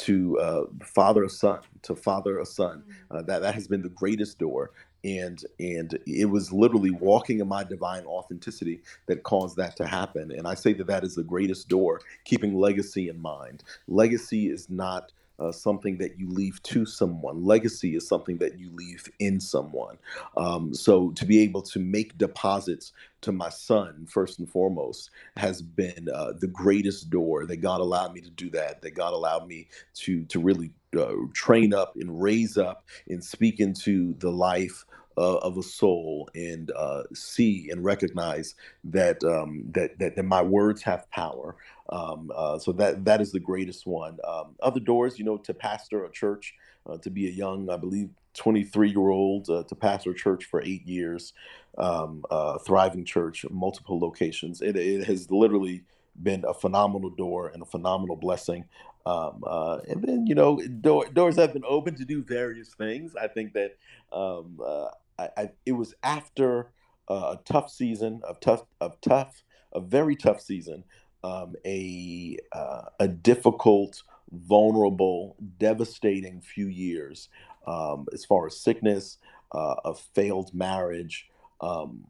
to uh, father a son, to father a son. Mm-hmm. Uh, that that has been the greatest door, and and it was literally walking in my divine authenticity that caused that to happen. And I say that that is the greatest door, keeping legacy in mind. Legacy is not uh, something that you leave to someone. Legacy is something that you leave in someone. Um, so to be able to make deposits to my son, first and foremost, has been uh, the greatest door that God allowed me to do that. That God allowed me to to really uh, train up and raise up and speak into the life uh, of a soul and uh, see and recognize that, um, that, that that my words have power. Um, uh, so that that is the greatest one. Um, other doors, you know, to pastor a church, uh, to be a young, I believe, 23 year old uh, to pastor a church for eight years, um, uh, thriving church, multiple locations. It, it has literally been a phenomenal door and a phenomenal blessing. Um, uh, and then, you know, door, doors have been open to do various things. I think that um, uh, I, I, it was after uh, a tough season of tough, of tough, a very tough season, um, a uh, a difficult, vulnerable, devastating few years um, as far as sickness, uh, a failed marriage, um,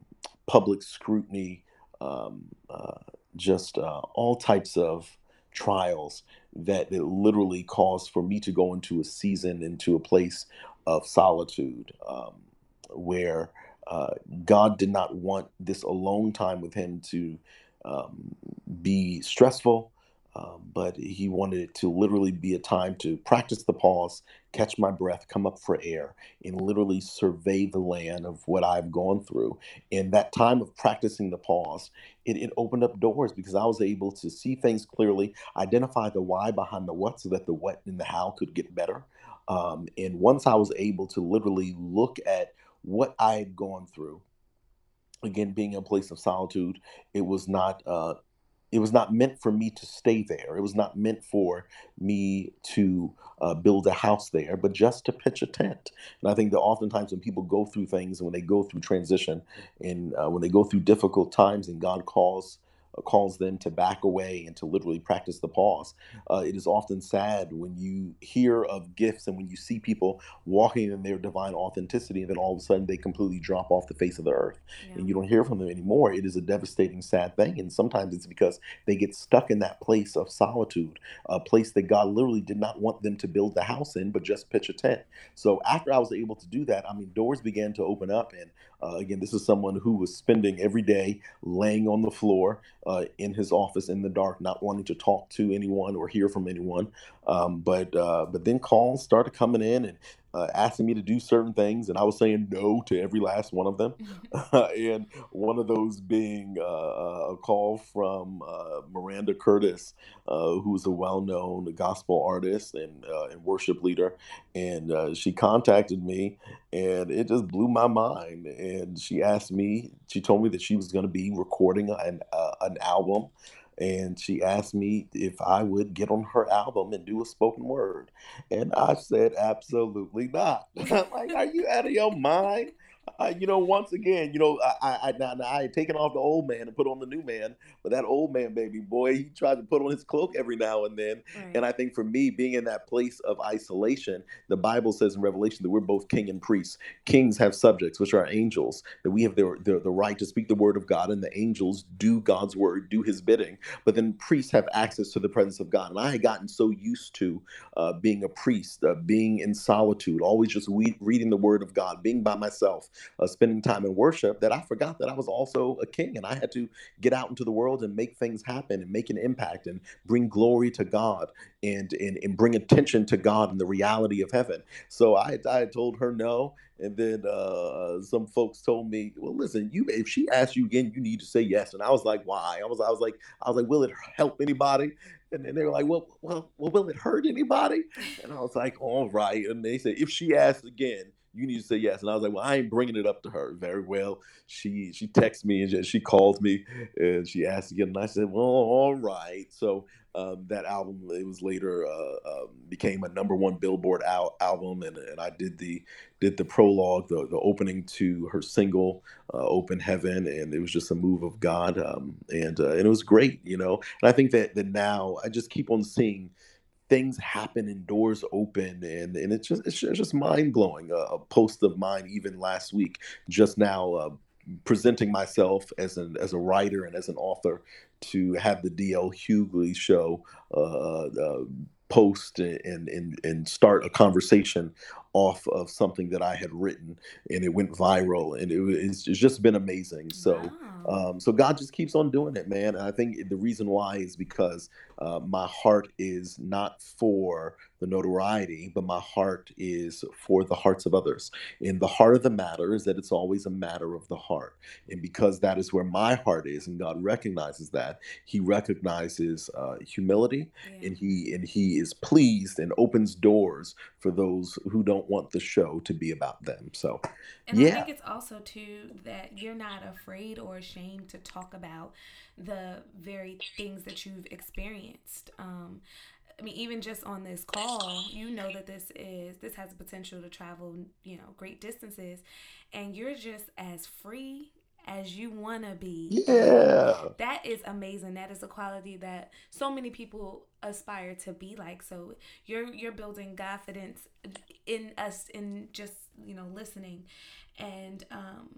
public scrutiny, um, uh, just all types of trials that, it literally caused for me to go into a season, into a place of solitude um, where uh, God did not want this alone time with Him to um, be stressful, um, but he wanted it to literally be a time to practice the pause, catch my breath, come up for air, and literally survey the land of what I've gone through. In that time of practicing the pause, it, it opened up doors because I was able to see things clearly, identify the why behind the what so that the what and the how could get better. Um, and once I was able to literally look at what I had gone through, again being in a place of solitude it was not uh, it was not meant for me to stay there. It was not meant for me to uh, build a house there but just to pitch a tent. And i think that oftentimes when people go through things and when they go through transition and uh, when they go through difficult times and god calls calls them to back away and to literally practice the pause. Uh, it is often sad when you hear of gifts and when you see people walking in their divine authenticity, and then all of a sudden they completely drop off the face of the earth yeah. and you don't hear from them anymore. It is a devastating, sad thing. And sometimes it's because they get stuck in that place of solitude, a place that God literally did not want them to build the house in, but just pitch a tent. So after I was able to do that, I mean, doors began to open up. And uh, again, this is someone who was spending every day laying on the floor uh, in his office in the dark, not wanting to talk to anyone or hear from anyone. Um, but uh, but then calls started coming in, and uh, asking me to do certain things, and I was saying no to every last one of them. and one of those being uh, uh, a call from uh, Maranda Curtis, uh, who's a well-known gospel artist and, uh, and worship leader, and she contacted me, and it just blew my mind. And she asked me, she told me that she was going to be recording an an album and she asked me if I would get on her album and do a spoken word. And I said, absolutely not. I'm like, are you out of your mind? Uh, you know, once again, you know, I, I, I, I had taken off the old man and put on the new man, but that old man, baby boy, he tried to put on his cloak every now and then. Right. And I think for me, being in that place of isolation, the Bible says in Revelation that we're both king and priest. Kings have subjects, which are angels, that we have the, the, the right to speak the word of God, and the angels do God's word, do his bidding. But then priests have access to the presence of God. And I had gotten so used to uh, being a priest, uh, being in solitude, always just we- reading the word of God, being by myself uh, spending time in worship that I forgot that I was also a king and I had to get out into the world and make things happen and make an impact and bring glory to God and and, and bring attention to God and the reality of heaven. So I I told her no, and then uh, some folks told me, well, listen, you if she asks you again, you need to say yes. And I was like, why? I was I was like I was like, will it help anybody? And then they were like, well, well, well, will it hurt anybody? And I was like, all right. And they said, if she asks again, you need to say yes. And I was like, well, I ain't bringing it up to her. Very well. She she texts me and she called me and she asked again. And I said, well, all right. So um, that album, it was later uh, um, became a number one Billboard al- album, and, and I did the did the prologue, the, the opening to her single, uh, "Open Heaven," and it was just a move of God, um, and uh, and it was great, you know. And I think that that now I just keep on seeing things happen and doors open and and it's just it's just mind blowing. Uh, a post of mine even last week, just now. Uh, presenting myself as an as a writer and as an author to have the DL Hughley show uh, uh, post and, and and start a conversation off of something that I had written, and it went viral, and it, it's, it's just been amazing. So, wow. um, so God just keeps on doing it, man. And I think the reason why is because uh, my heart is not for the notoriety, but my heart is for the hearts of others. And the heart of the matter is that it's always a matter of the heart. And because that is where my heart is, and God recognizes that, He recognizes uh, humility, yeah. and He and He is pleased and opens doors for those who don't want the show to be about them. So, and yeah. I think it's also too that you're not afraid or ashamed to talk about the very things that you've experienced. Um, I mean, even just on this call, you know that this is this has the potential to travel, you know, great distances, and you're just as free as you want to be. Yeah. That is amazing. That is a quality that so many people aspire to be like. So you're you're building confidence in us in just, you know, listening. And um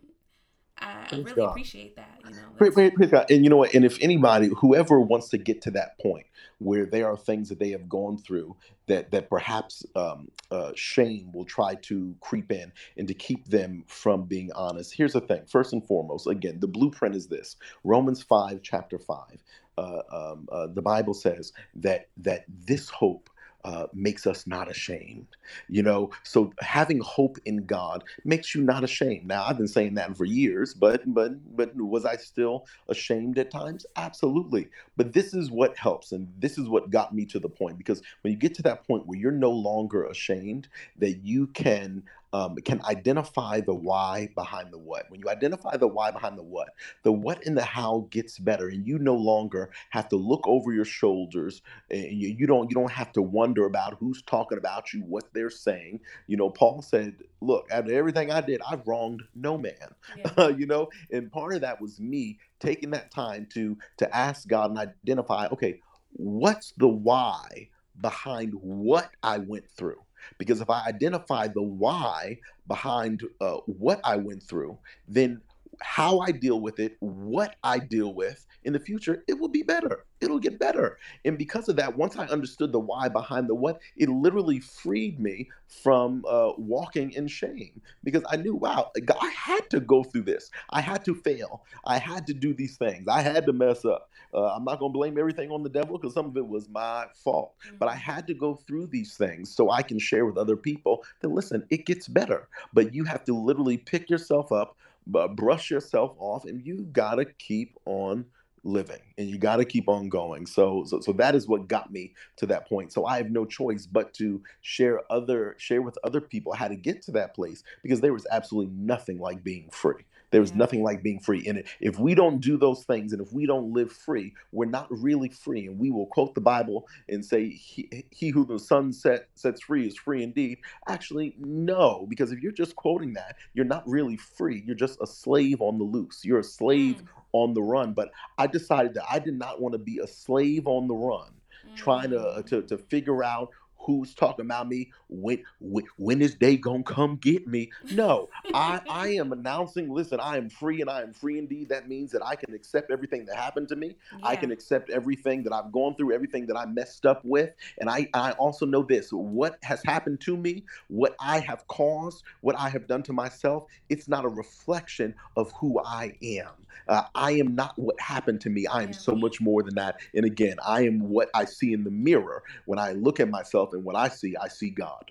I praise really God. appreciate that. You know, praise, praise, God. And you know what? And if anybody, whoever wants to get to that point where there are things that they have gone through that that perhaps um, uh, shame will try to creep in and to keep them from being honest. Here's the thing. First and foremost, again, the blueprint is this: Romans five, chapter five. Uh, um, uh, the Bible says that that this hope uh, makes us not ashamed. You know, so having hope in God makes you not ashamed. Now, I've been saying that for years, but but but was I still ashamed at times? Absolutely. But this is what helps, and this is what got me to the point because when you get to that point where you're no longer ashamed, that you can um, can identify the why behind the what. When you identify the why behind the what, the what and the how gets better, and you no longer have to look over your shoulders. And you, you don't you don't have to wonder about who's talking about you, what they're saying. You know, Paul said, "Look, after everything I did, I've wronged no man." Yeah. you know, and part of that was me taking that time to to ask God and identify, okay, what's the why behind what I went through? Because if I identify the why behind uh, what I went through, then how I deal with it, what I deal with in the future, it will be better. It'll get better. And because of that, once I understood the why behind the what, it literally freed me from uh, walking in shame because I knew, wow, I had to go through this. I had to fail. I had to do these things. I had to mess up. Uh, I'm not going to blame everything on the devil because some of it was my fault. Mm-hmm. But I mm-hmm. had to go through these things so I can share with other people that, listen, it gets better. But you have to literally pick yourself up but brush yourself off and you got to keep on living and you got to keep on going so, so so that is what got me to that point so i have no choice but to share other share with other people how to get to that place because there was absolutely nothing like being free there was nothing like being free in it. If we don't do those things and if we don't live free, we're not really free. And we will quote the Bible and say, He, he who the Son set, sets free is free indeed. Actually, no, because if you're just quoting that, you're not really free. You're just a slave on the loose. You're a slave mm. on the run. But I decided that I did not want to be a slave on the run. Mm. Trying to, mm. to to figure out who's talking about me? When when, when is they gonna come get me? No i i am announcing listen i am free and i am free indeed. That means that i can accept everything that happened to me. Yeah. i can accept everything that i've gone through everything that i messed up with. And i i also know this what has happened to me what i have caused what i have done to myself it's not a reflection of who i am. Uh, i am not what happened to me. I am so much more than that. And again i am what i see in the mirror when i look at myself and what I see, I see God.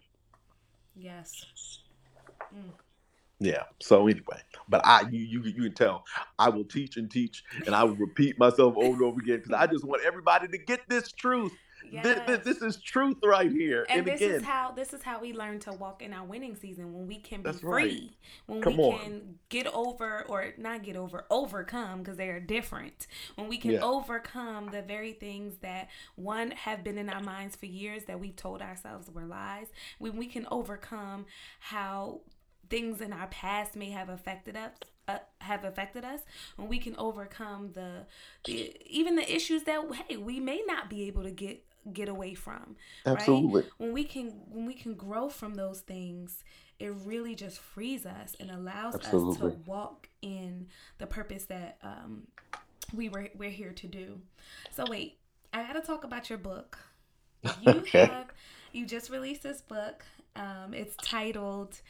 Yes. Mm. Yeah. So anyway, but I you, you you can tell I will teach and teach and I will repeat myself over and over again because I just want everybody to get this truth. Yes. This, this, is truth right here. And, and this again, is how this is how we learn to walk in our winning season when we can be free, right. when Come we on. can get over or not get over, overcome because they are different. When we can yeah. overcome the very things that one have been in our minds for years that we've told ourselves were lies. When we can overcome how things in our past may have affected us uh, have affected us when we can overcome the, the even the issues that hey we may not be able to get get away from. Absolutely. Right? When we can when we can grow from those things, it really just frees us and allows Absolutely. us to walk in the purpose that um, we were we're here to do. So wait, I got to talk about your book. You okay. have you just released this book. Um, it's titled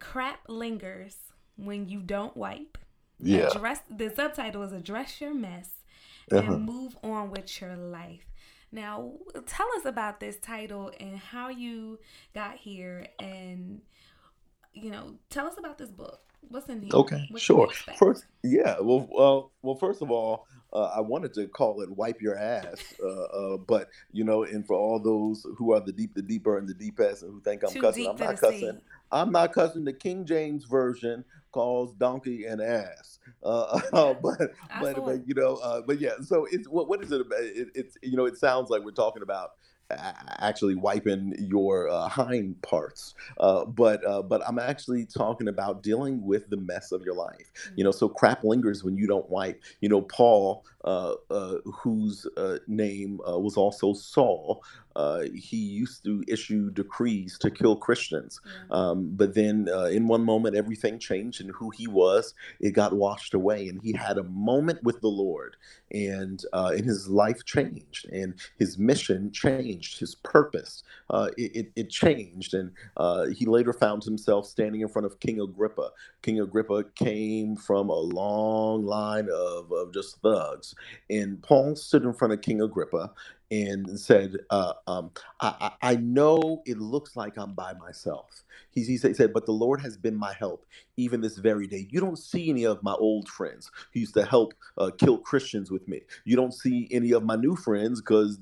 "Crap Lingers When You Don't Wipe." Yeah. Address the subtitle is "Address Your Mess." Uh-huh. and move on with your life. Now, tell us about this title and how you got here, and you know, tell us about this book. What's in here? Okay, What's sure. First, yeah. Well, well, well. First of all, uh, I wanted to call it "Wipe Your Ass," uh, uh, but you know, and for all those who are the deep, the deeper, and the deepest, and who think I'm Too cussing, I'm not cussing. Sea. I'm not cussing. The King James version calls donkey and ass. Uh, uh, but but but you know, uh, but yeah. So it's what what is it about? It, it's you know, it sounds like we're talking about actually wiping your uh, hind parts. Uh, but uh, but I'm actually talking about dealing with the mess of your life. You know, so crap lingers when you don't wipe. You know, Paul, uh, uh, whose uh, name was also Saul, uh, he used to issue decrees to kill Christians. Um, but then uh, in one moment, everything changed, and who he was, it got washed away. And he had a moment with the Lord, and, uh, and his life changed, and his mission changed, his purpose, uh, it, it, changed. And uh, he later found himself standing in front of King Agrippa. King Agrippa came from a long line of, of just thugs. And Paul stood in front of King Agrippa and said, uh, um, I, I, know it looks like I'm by myself. He, he said, But the Lord has been my help even this very day. You don't see any of my old friends who used to help uh, kill Christians with me. You don't see any of my new friends because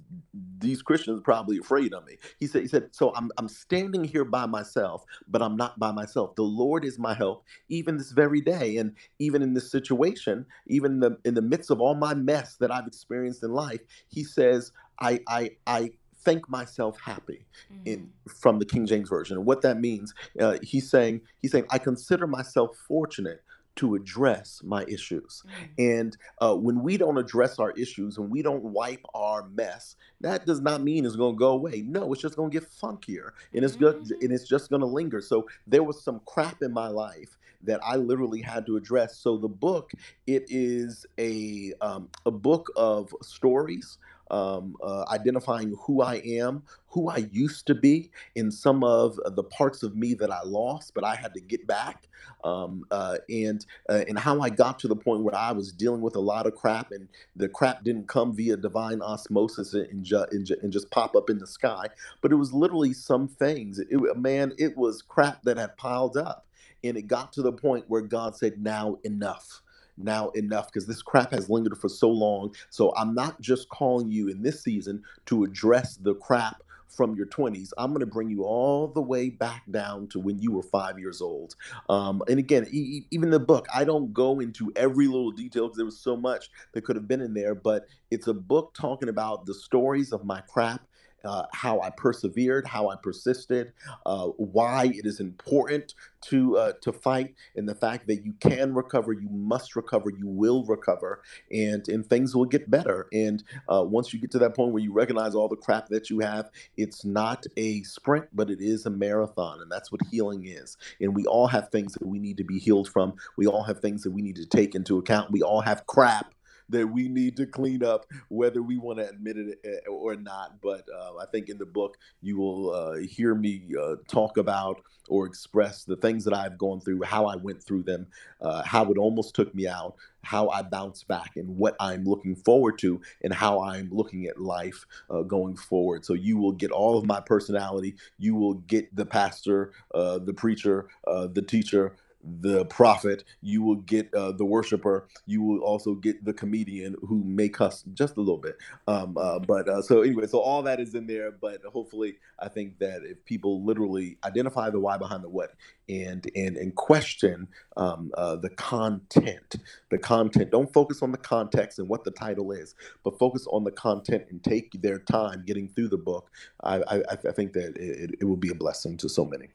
these Christians are probably afraid of me. He said, he said, so I'm, I'm standing here by myself, but I'm not by myself. The Lord is my help even this very day. And even in this situation, even in the, in the midst of all my mess that I've experienced in life, he says, I, I, I think myself happy in mm-hmm. from the King James version. And what that means, uh, he's saying, he's saying, I consider myself fortunate to address my issues. Mm. And uh, when we don't address our issues, when we don't wipe our mess, that does not mean it's going to go away. No, it's just going to get funkier, and it's good, mm-hmm. and it's just going to linger. So there was some crap in my life that I literally had to address. So the book, it is a um, a book of stories um, uh, identifying who I am, who I used to be, in some of the parts of me that I lost, but I had to get back, um, uh, and uh, and how I got to the point where I was dealing with a lot of crap, and the crap didn't come via divine osmosis and, ju- and, ju- and just pop up in the sky, but it was literally some things. It, man, it was crap that had piled up, and it got to the point where God said, "Now enough." Now enough because this crap has lingered for so long. So I'm not just calling you in this season to address the crap from your 20s. I'm going to bring you all the way back down to when you were five years old. Um, and again, e- even the book, I don't go into every little detail because there was so much that could have been in there, but it's a book talking about the stories of my crap uh, how I persevered, how I persisted, uh, why it is important to uh, to fight, and the fact that you can recover, you must recover, you will recover, and and things will get better. And uh, once you get to that point where you recognize all the crap that you have, it's not a sprint, but it is a marathon, and that's what healing is. And we all have things that we need to be healed from. We all have things that we need to take into account. We all have crap that we need to clean up, whether we want to admit it eh, or not. But uh, I think in the book, you will uh, hear me uh, talk about or express the things that I've gone through, how I went through them, uh, how it almost took me out, how I bounced back, and what I'm looking forward to, and how I'm looking at life uh, going forward. So you will get all of my personality. You will get the pastor, uh, the preacher, the teacher the prophet, you will get uh, the worshiper, you will also get the comedian who may cuss just a little bit. Um, uh, but uh, so anyway, so all that is in there. But hopefully, I think that if people literally identify the why behind the what and and and question um, uh, the content, the content, don't focus on the context and what the title is, but focus on the content and take their time getting through the book. I I, I think that it, it will be a blessing to so many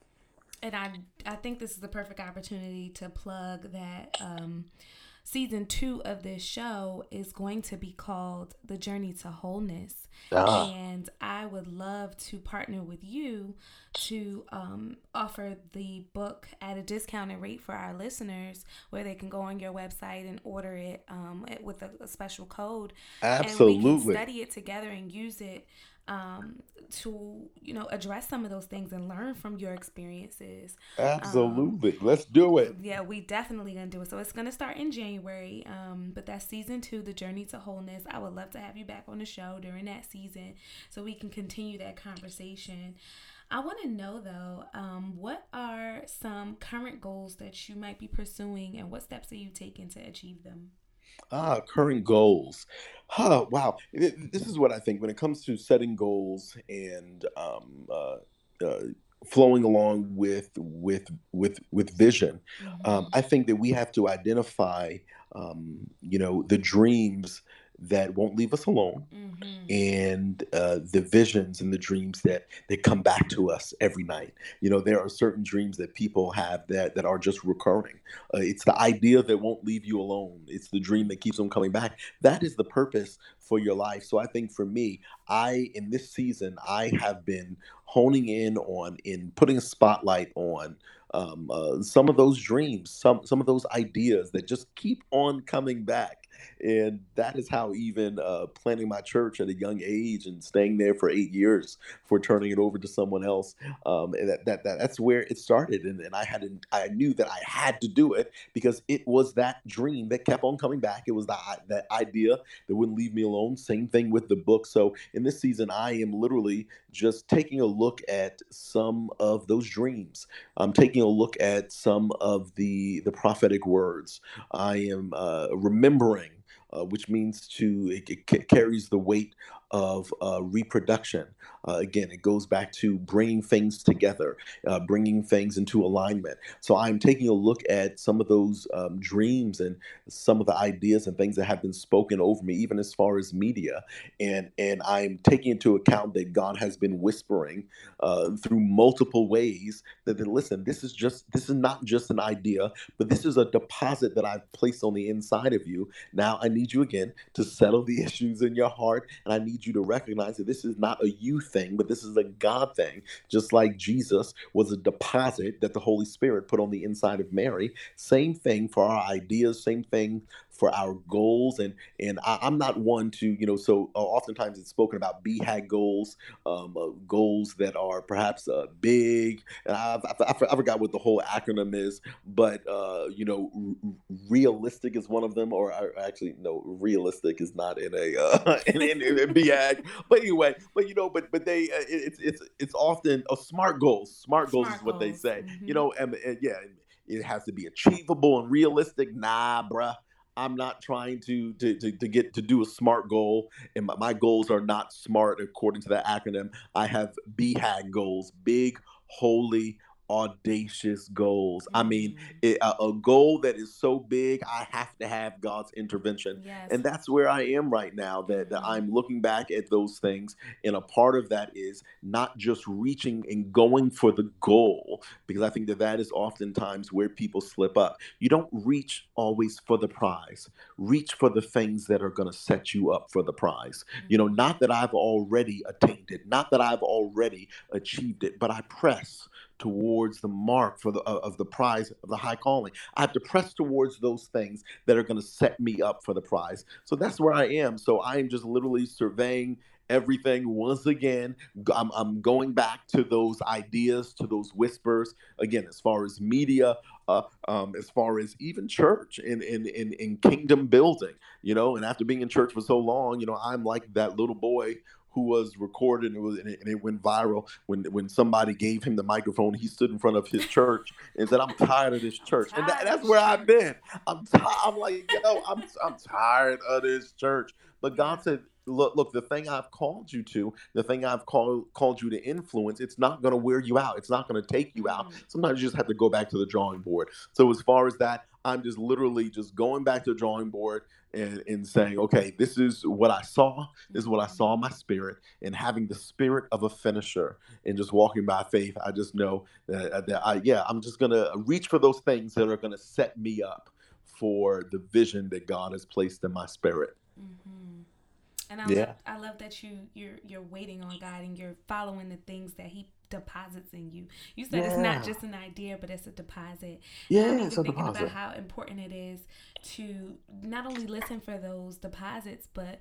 and I I think this is the perfect opportunity to plug that um, season two of this show is going to be called The Journey to Wholeness. Ah. And I would love to partner with you to um, offer the book at a discounted rate for our listeners where they can go on your website and order it um, with a, a, special code. Absolutely. And we can study it together and use it um, to you know address some of those things and learn from your experiences. Absolutely, um, let's do it. Yeah, we definitely gonna do it. So it's gonna start in January, um, but that's season two, the journey to wholeness. I would love to have you back on the show during that season so we can continue that conversation. I want to know though, um, what are some current goals that you might be pursuing, and what steps are you taking to achieve them? Ah, current goals. Huh, wow. This is what I think when it comes to setting goals and um, uh, uh, flowing along with with with with vision. Um, mm-hmm. I think that we have to identify, um, you know, the dreams that won't leave us alone. Mm-hmm. and uh, the visions and the dreams that that come back to us every night. You know there are certain dreams that people have that that are just recurring. Uh, it's the idea that won't leave you alone. It's the dream that keeps on coming back. That is the purpose for your life. So i think for me i in this season i have been honing in on in putting a spotlight on um, uh, some of those dreams some some of those ideas that just keep on coming back and that is how even uh, planning my church at a young age and staying there for eight years for turning it over to someone else um, and that, that, that that's where it started and, and i had i knew that i had to do it because it was that dream that kept on coming back. It was that that idea that wouldn't leave me alone same thing with the book. So in this season i am literally just taking a look at some of those dreams. I'm taking a look at some of the the prophetic words. I am uh, remembering uh, which means to it, it, carries the weight of uh, reproduction. Uh, again, it goes back to bringing things together, uh, bringing things into alignment. So I'm taking a look at some of those um, dreams and some of the ideas and things that have been spoken over me, even as far as media, and and I'm taking into account that God has been whispering uh, through multiple ways that, listen, this is just this is not just an idea, but this is a deposit that I've placed on the inside of you. Now I need you again to settle the issues in your heart, and I need you to recognize that this is not a you thing, but this is a God thing. Just like Jesus was a deposit that the Holy Spirit put on the inside of Mary. Same thing for our ideas, same thing for our goals and and I, am not one to you know so uh, oftentimes it's spoken about BHAG goals um, uh, goals that are perhaps uh, big and I, I, I, forgot what the whole acronym is but uh, you know r- realistic is one of them or actually no realistic is not in a uh, in, in, in BHAG but anyway but you know but but they uh, it's it's it's often a smart goals smart, goals is what goals. they say mm-hmm. you know and, and yeah it has to be achievable and realistic nah bruh I'm not trying to, to to, to get to do a smart goal, and my, my goals are not smart according to that acronym. I have BHAG goals, big, holy, audacious goals. I mean, mm. it, a, a, goal that is so big, I have to have God's intervention. Yes. And that's where I am right now, that, that, mm-hmm. I'm looking back at those things. And a part of that is not just reaching and going for the goal, because I think that that is oftentimes where people slip up. You don't reach always for the prize, reach for the things that are going to set you up for the prize. Mm-hmm. You know, mm-hmm. not that I've already attained it, not that I've already achieved it, but I press towards the mark for the of the prize of the high calling. I have to press towards those things that are going to set me up for the prize. So that's where I am. So I am just literally surveying everything once again. I'm, I'm going back to those ideas, to those whispers. Again, as far as media, uh, um, as far as even church in, in, in, in kingdom building, you know, and after being in church for so long, you know, I'm like that little boy who was recorded and it, was, and it, and it went viral when when somebody gave him the microphone. He stood in front of his church and said, "I'm tired of this church," and that, that's where I've been. I'm t- I'm like, yo, I'm I'm tired of this church. But God said, look look the thing i've called you to the thing i've called called you to influence it's not going to wear you out it's not going to take you out mm. sometimes you just have to go back to the drawing board so as far as that i'm just literally just going back to the drawing board and, and saying, okay, this is what I saw, this is what I saw in my spirit, and having the spirit of a finisher and just walking by faith, I just know that, uh, that I, yeah, I'm just gonna reach for those things that are gonna set me up for the vision that God has placed in my spirit. Mm-hmm. And I, yeah. love, I love that you you're you're waiting on God and you're following the things that He deposits in you. You said yeah. it's not just an idea, but it's a deposit. Yeah, it's a thinking deposit. about how important it is to not only listen for those deposits, but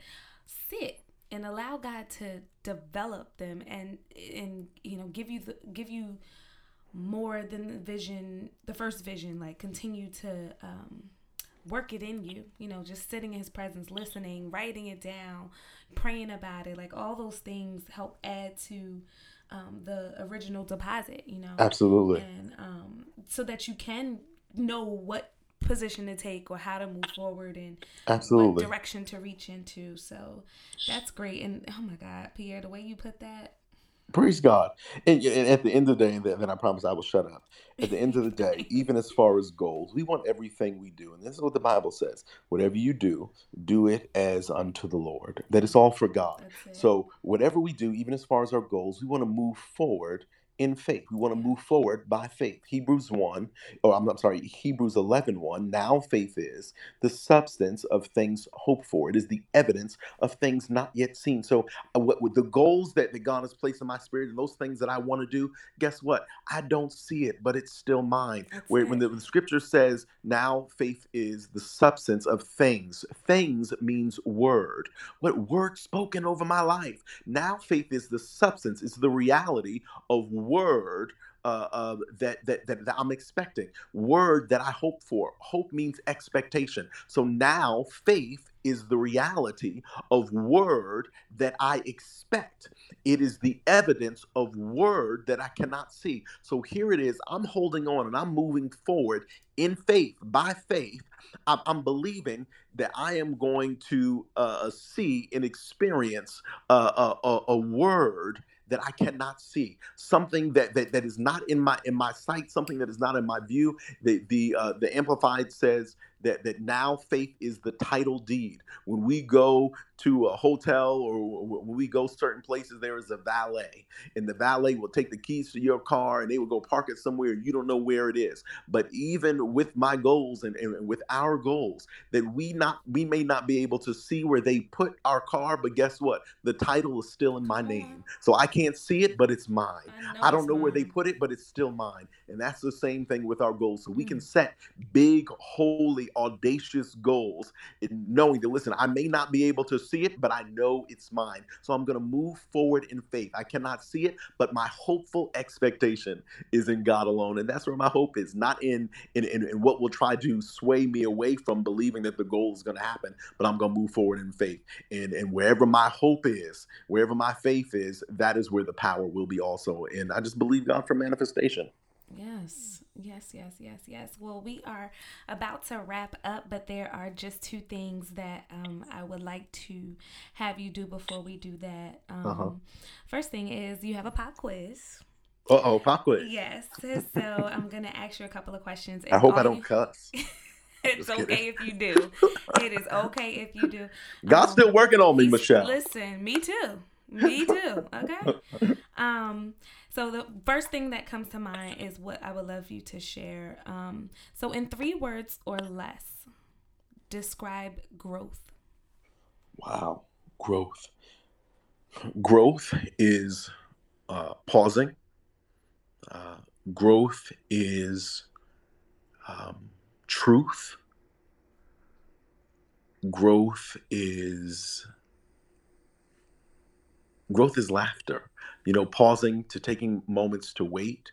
sit and allow God to develop them and and you know give you the give you more than the vision, the first vision. Like continue to um, work it in you. You know, just sitting in His presence, listening, writing it down, praying about it. Like all those things help add to um, the original deposit, you know. Absolutely. And um, so that you can know what position to take or how to move forward and absolutely what direction to reach into. So that's great. And oh my God, Pierre, the way you put that, Praise God. And, and at the end of the day, and then I promise I will shut up. At the end of the day, even as far as goals, we want everything we do. And this is what the Bible says whatever you do, do it as unto the Lord. That it's all for God. So, whatever we do, even as far as our goals, we want to move forward in faith. We want to move forward by faith. Hebrews 1, or I'm, I'm sorry, Hebrews 11 1. Now faith is the substance of things hoped for. It is the evidence of things not yet seen. So, uh, what with the goals that, that God has placed in my spirit and those things that I want to do, guess what? I don't see it, but it's still mine. That's Where it. when the, the scripture says, now faith is the substance of things, things means word. What word spoken over my life? Now faith is the substance, it's the reality of word uh, uh, that, that, that that I'm expecting, word that I hope for. Hope means expectation. So now faith is the reality of word that I expect. It is the evidence of word that I cannot see. So here it is. I'm holding on and I'm moving forward in faith, by faith. I'm, I'm believing that I am going to uh, see and experience uh, a, a, a word that I cannot see, something that, that that is not in my in my sight, something that is not in my view. The the uh, the amplified says that that now faith is the title deed. When we go to a hotel or when we go certain places, there is a valet, and the valet will take the keys to your car and they will go park it somewhere you don't know where it is. But even with my goals and, and with our goals, that we not we may not be able to see where they put our car, but guess what? The title is still in my name, so I can't see it, but it's mine. I I don't know where they put it, but it's still mine. And that's the same thing with our goals. So we can Mm. set big, holy, audacious goals, knowing that, listen, I may not be able to see it, but I know it's mine. So I'm going to move forward in faith. I cannot see it, but my hopeful expectation is in God alone. And that's where my hope is, not in, in, in, in what will try to sway me away from believing that the goal is going to happen, but I'm going to move forward in faith. And, and wherever my hope is, wherever my faith is, that is where the power will be also. And I just believe God for manifestation. Yes, yes, yes, yes, yes. Well, we are about to wrap up, but there are just two things that um, I would like to have you do before we do that. Um, Uh-huh. First thing is you have a pop quiz. Uh oh, pop quiz. Yes, so I'm gonna ask you a couple of questions. I hope I don't you- cuss. It's okay kidding. if you do. It is okay if you do. God's Um, still working on me, Michelle. Listen, me too. Me too. Okay. Um, so the first thing that comes to mind is what I would love you to share. Um, so in three words or less, describe growth. Wow, growth. Growth is uh, pausing. Uh, growth is um, truth. Growth is growth is laughter. You know, pausing to taking moments to wait.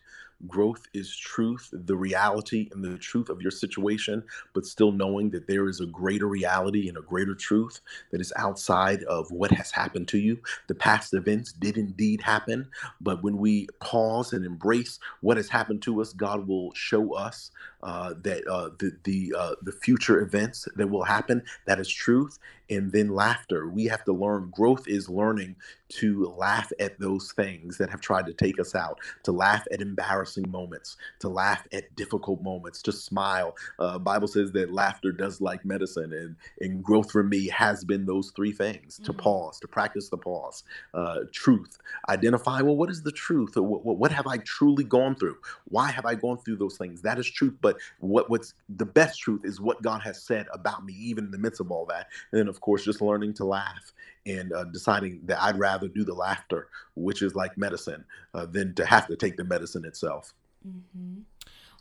Growth is truth, the reality and the truth of your situation, but still knowing that there is a greater reality and a greater truth that is outside of what has happened to you. The past events did indeed happen, but when we pause and embrace what has happened to us, God will show us uh, that uh, the the uh, the future events that will happen. That is truth, and then laughter. We have to learn. Growth is learning to laugh at those things that have tried to take us out, to laugh at embarrassing moments, to laugh at difficult moments, to smile. Uh, Bible says that laughter does like medicine, and and growth for me has been those three things: to Mhm. pause, to practice the pause, uh, truth, identify. Well, what is the truth? What, what, what have I truly gone through? Why have I gone through those things? That is truth. But what what's the best truth is what God has said about me, even in the midst of all that. And then, of course, just learning to laugh and uh, deciding that I'd rather do the laughter, which is like medicine, uh, than to have to take the medicine itself. hmm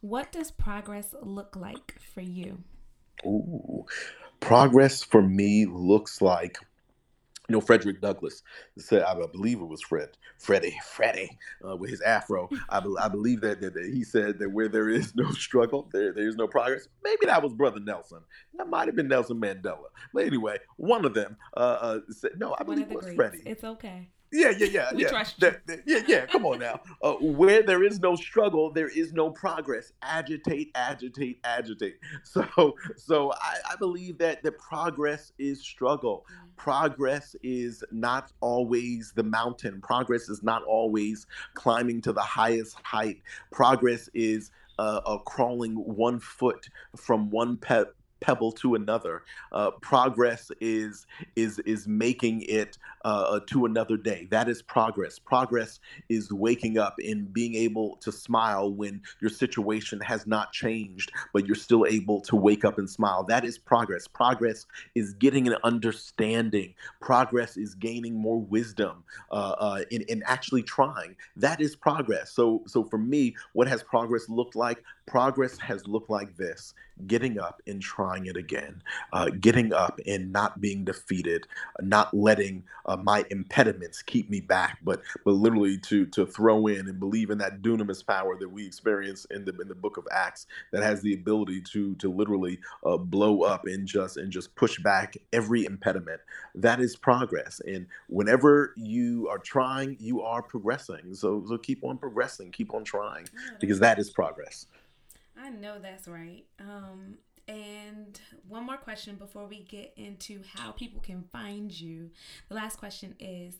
What does progress look like for you? Ooh, progress for me looks like. You know, Frederick Douglass said, I believe it was Fred, Freddie, Freddie, uh, with his afro. I, be- I believe that, that, that he said that where there is no struggle, there, there is no progress. Maybe that was Brother Nelson. That might have been Nelson Mandela. But anyway, one of them uh, uh, said, no, I One believe it was. Freddie. It's okay. Yeah, yeah, yeah, We yeah. trust you. That- that- yeah, yeah. Come on now. Uh, where there is no struggle, there is no progress. Agitate, agitate, agitate. So, so I, I believe that the progress is struggle. Progress is not always the mountain. Progress is not always climbing to the highest height. Progress is uh, uh, crawling one foot from one pe- pebble to another. Uh, progress is is is making it uh, uh, to another day. That is progress. Progress is waking up and being able to smile when your situation has not changed, but you're still able to wake up and smile. That is progress. Progress is getting an understanding. Progress is gaining more wisdom uh, uh, in, in actually trying. That is progress. So so for me, what has progress looked like? Progress has looked like this getting up and trying it again, uh, getting up and not being defeated, not letting uh, my impediments keep me back, but but literally to to throw in and believe in that dunamis power that we experience in the in the book of Acts that has the ability to to literally uh, blow up and just and just push back every impediment. That is progress, and whenever you are trying, you are progressing. So so keep on progressing, keep on trying, because that is progress. I know that's right. Um, and one more question before we get into how people can find you. The last question is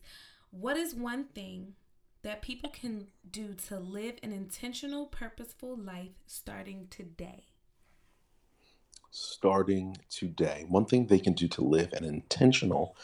What is one thing that people can do to live an intentional, purposeful life starting today? Starting today. One thing they can do to live an intentional,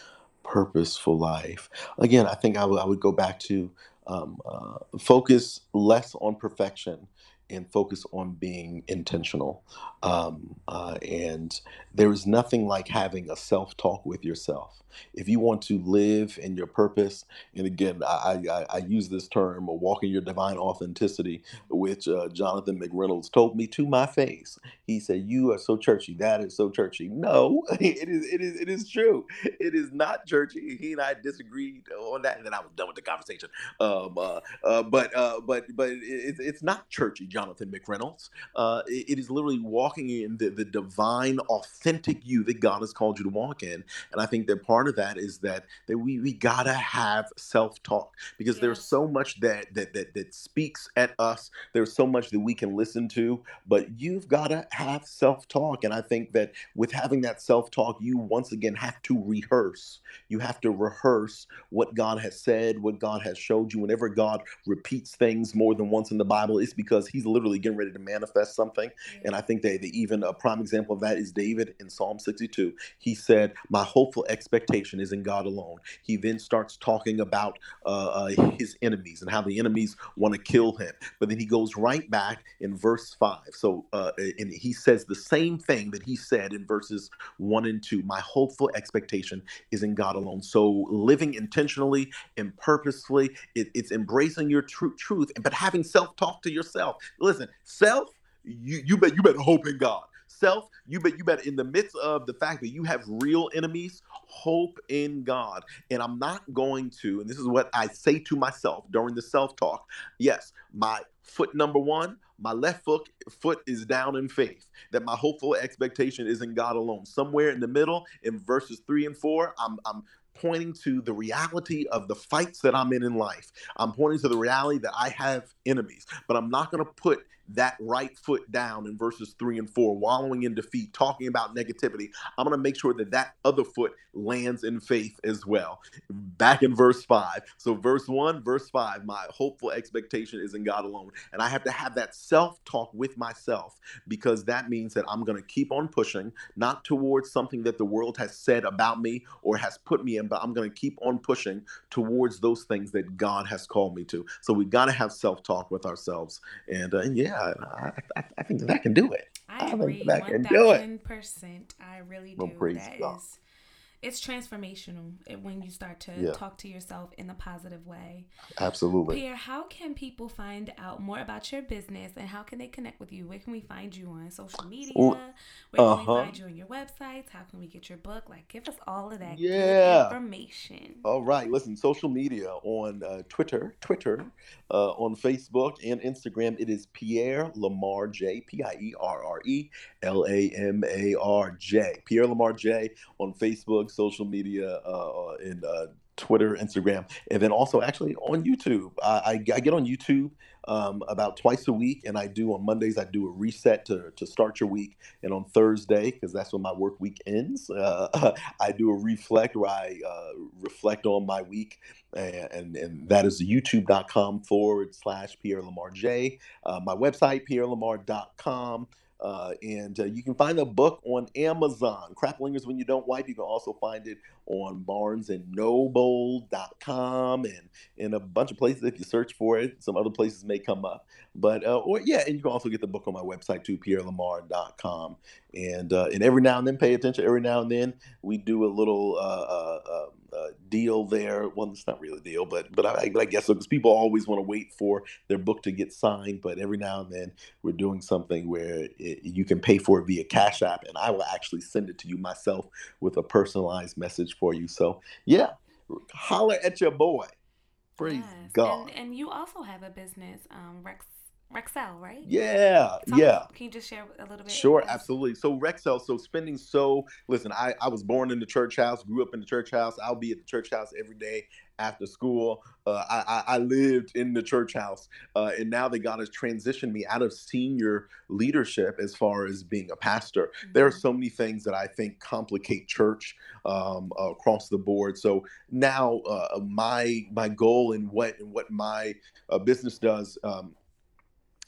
purposeful life. Again, I think I would would go back to um, uh, focus less on perfection and focus on being intentional. Um, uh, and there is nothing like having a self talk with yourself. If you want to live in your purpose, and again, I, I, I use this term, walking your divine authenticity, which uh, Jonathan McReynolds told me to my face. He said, "You are so churchy. That is so churchy." No, it is. It is. It is true. It is not churchy. He and I disagreed on that, and then I was done with the conversation. Um, uh, uh, but uh, but but it, it's not churchy, Jonathan McReynolds. Uh, it, it is literally walking in the, the divine, authentic you that God has called you to walk in, and I think that part part of that is that that we we gotta have self talk because there's so much that that that that speaks at us. There's so much that we can listen to, but you've gotta have self talk, and I think that with having that self talk, you once again have to rehearse. You have to rehearse what God has said, what God has showed you. Whenever God repeats things more than once in the Bible, it's because He's literally getting ready to manifest something. And I think that even a prime example of that is David in Psalm 62. He said, "My hopeful expectation." Is in God alone. He then starts talking about uh, uh, his enemies and how the enemies want to kill him. But then he goes right back in verse 5. So, uh, and he says the same thing that he said in verses 1 and 2. My hopeful expectation is in God alone. So, living intentionally and purposefully, it, it's embracing your tr- truth, but having self talk to yourself. Listen, self, you, you, bet, you better hope in God self you bet you bet in the midst of the fact that you have real enemies hope in God. And I'm not going to, and this is what I say to myself during the self talk. Yes, my foot number one, my left foot foot is down in faith that my hopeful expectation is in God alone. Somewhere in the middle, in verses three and four, I'm I'm pointing to the reality of the fights that I'm in in life. I'm pointing to the reality that I have enemies, but I'm not going to put that right foot down in verses three and four, wallowing in defeat, talking about negativity. I'm going to make sure that that other foot lands in faith as well. Back in verse five. So, verse one, verse five, my hopeful expectation is in God alone. And I have to have that self talk with myself because that means that I'm going to keep on pushing, not towards something that the world has said about me or has put me in, but I'm going to keep on pushing towards those things that God has called me to. So, we got to have self talk with ourselves. And, uh, and yeah, yeah, I, I, I think that, that can do it. I, I agree. That can do it. Percent. I really do. Well, that God. is it's transformational when you start to yeah. talk to yourself in a positive way. Absolutely. Pierre, how can people find out more about your business and how can they connect with you? Where can we find you on social media? Where can uh-huh. we find you on your websites? How can we get your book? Like, give us all of that yeah. information. All right. Listen, social media on uh, Twitter, Twitter, uh, on Facebook and Instagram. It is Pierre Lamar J, P I E R R E L A M A R J. Pierre Lamar J on Facebook social media uh, in uh, Twitter, Instagram, and then also actually on YouTube. I, I, I get on YouTube um, about twice a week, and I do on Mondays. I do a reset to, to start your week, and on Thursday, because that's when my work week ends, uh, I do a reflect where I uh, reflect on my week, and, and, and that is youtube.com forward slash Pierre Lamar J. Uh, my website, pierrelamar.com. Uh, and uh, you can find the book on Amazon. Craplingers When You Don't Wipe. You can also find it on barnesandnoble.com and in a bunch of places if you search for it. Some other places may come up. But, uh, or yeah, and you can also get the book on my website too, pierrelamar.com. And, uh, and every now and then, pay attention. Every now and then, we do a little uh, uh, um, uh, deal there. Well, it's not really a deal, but but I, but I guess because people always want to wait for their book to get signed. But every now and then we're doing something where it, you can pay for it via Cash App, and I will actually send it to you myself with a personalized message for you. So yeah, holler at your boy. Praise yes. God. And, and, you also have a business, um, Rex Rexel, right? Yeah, yeah. Can you just share a little bit? Sure, absolutely. So Rexel, so spending so listen, I, I was born in the church house, grew up in the church house. I'll be at the church house every day after school. Uh, I, I, lived in the church house, uh, and now that God has transitioned me out of senior leadership as far as being a pastor. Mm-hmm. There are mm-hmm. so many things that I think complicate church um, uh, across the board. So now uh, my my goal and what and what my uh, business does. Um,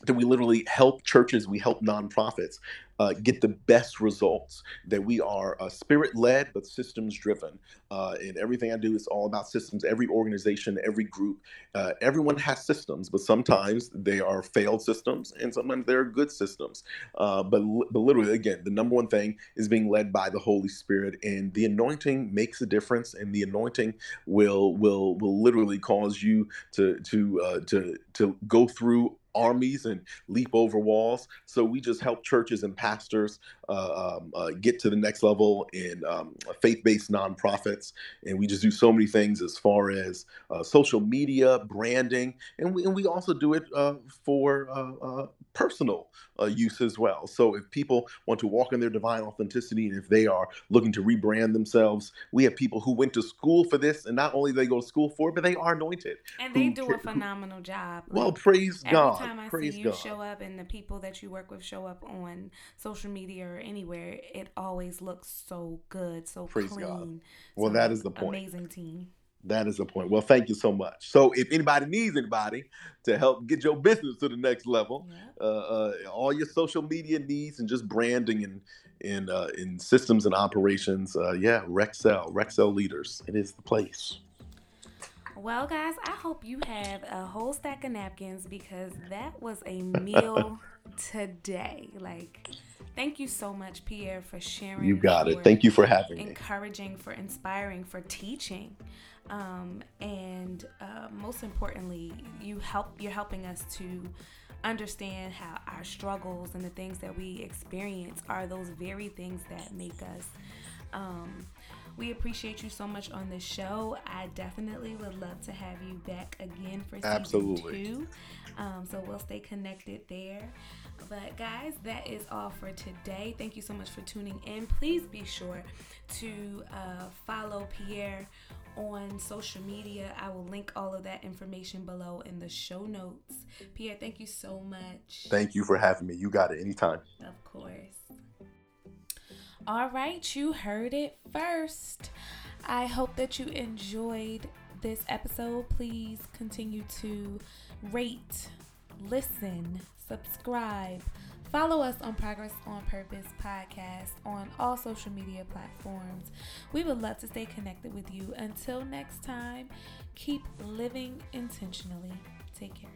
that we literally help churches, we help nonprofits uh, get the best results. That we are uh, spirit led but systems driven. Uh, and everything I do is all about systems. Every organization, every group, uh, everyone has systems, but sometimes they are failed systems and sometimes they're good systems. Uh, but, but literally, again, the number one thing is being led by the Holy Spirit, and the anointing makes a difference. And the anointing will will will literally cause you to to uh, to to go through armies and leap over walls. So we just help churches and pastors uh, um, uh, get to the next level in um, faith-based nonprofits, and we just do so many things as far as uh, social media, branding, and we and we also do it uh, for uh, uh, personal use as well. So if people want to walk in their divine authenticity, and if they are looking to rebrand themselves, we have people who went to school for this, and not only they go to school for it, but they are anointed, and they do a phenomenal job. Well, praise God Every time I Praise see you God. show up and the people that you work with show up on social media or anywhere, it always looks so good, so Praise clean. God. Well, so that is the point. Amazing team. That is the point. Well, thank you so much. So, if anybody needs anybody to help get your business to the next level, uh, uh, all your social media needs and just branding and in uh, in systems and operations, uh, yeah, Rexel, Rexel leaders, it is the place. Well, guys, I hope you have a whole stack of napkins because that was a meal today. Like, thank you so much, Pierre, for sharing. You got it. Thank you for having encouraging, me. Encouraging, for inspiring, for teaching. Um, and uh, most importantly, you help. You're helping us to understand how our struggles and the things that we experience are those very things that make us um, we appreciate you so much on the show. I definitely would love to have you back again for season Absolutely. two. Um, so we'll stay connected there. But guys, that is all for today. Thank you so much for tuning in. Please be sure to uh, follow Pierre on social media. I will link all of that information below in the show notes. Pierre, thank you so much. Thank you for having me. You got it anytime. Of course. All right, you heard it first. I hope that you enjoyed this episode. Please continue to rate, listen, subscribe. Follow us on Progress on Purpose podcast on all social media platforms. We would love to stay connected with you. Until next time, keep living intentionally. Take care.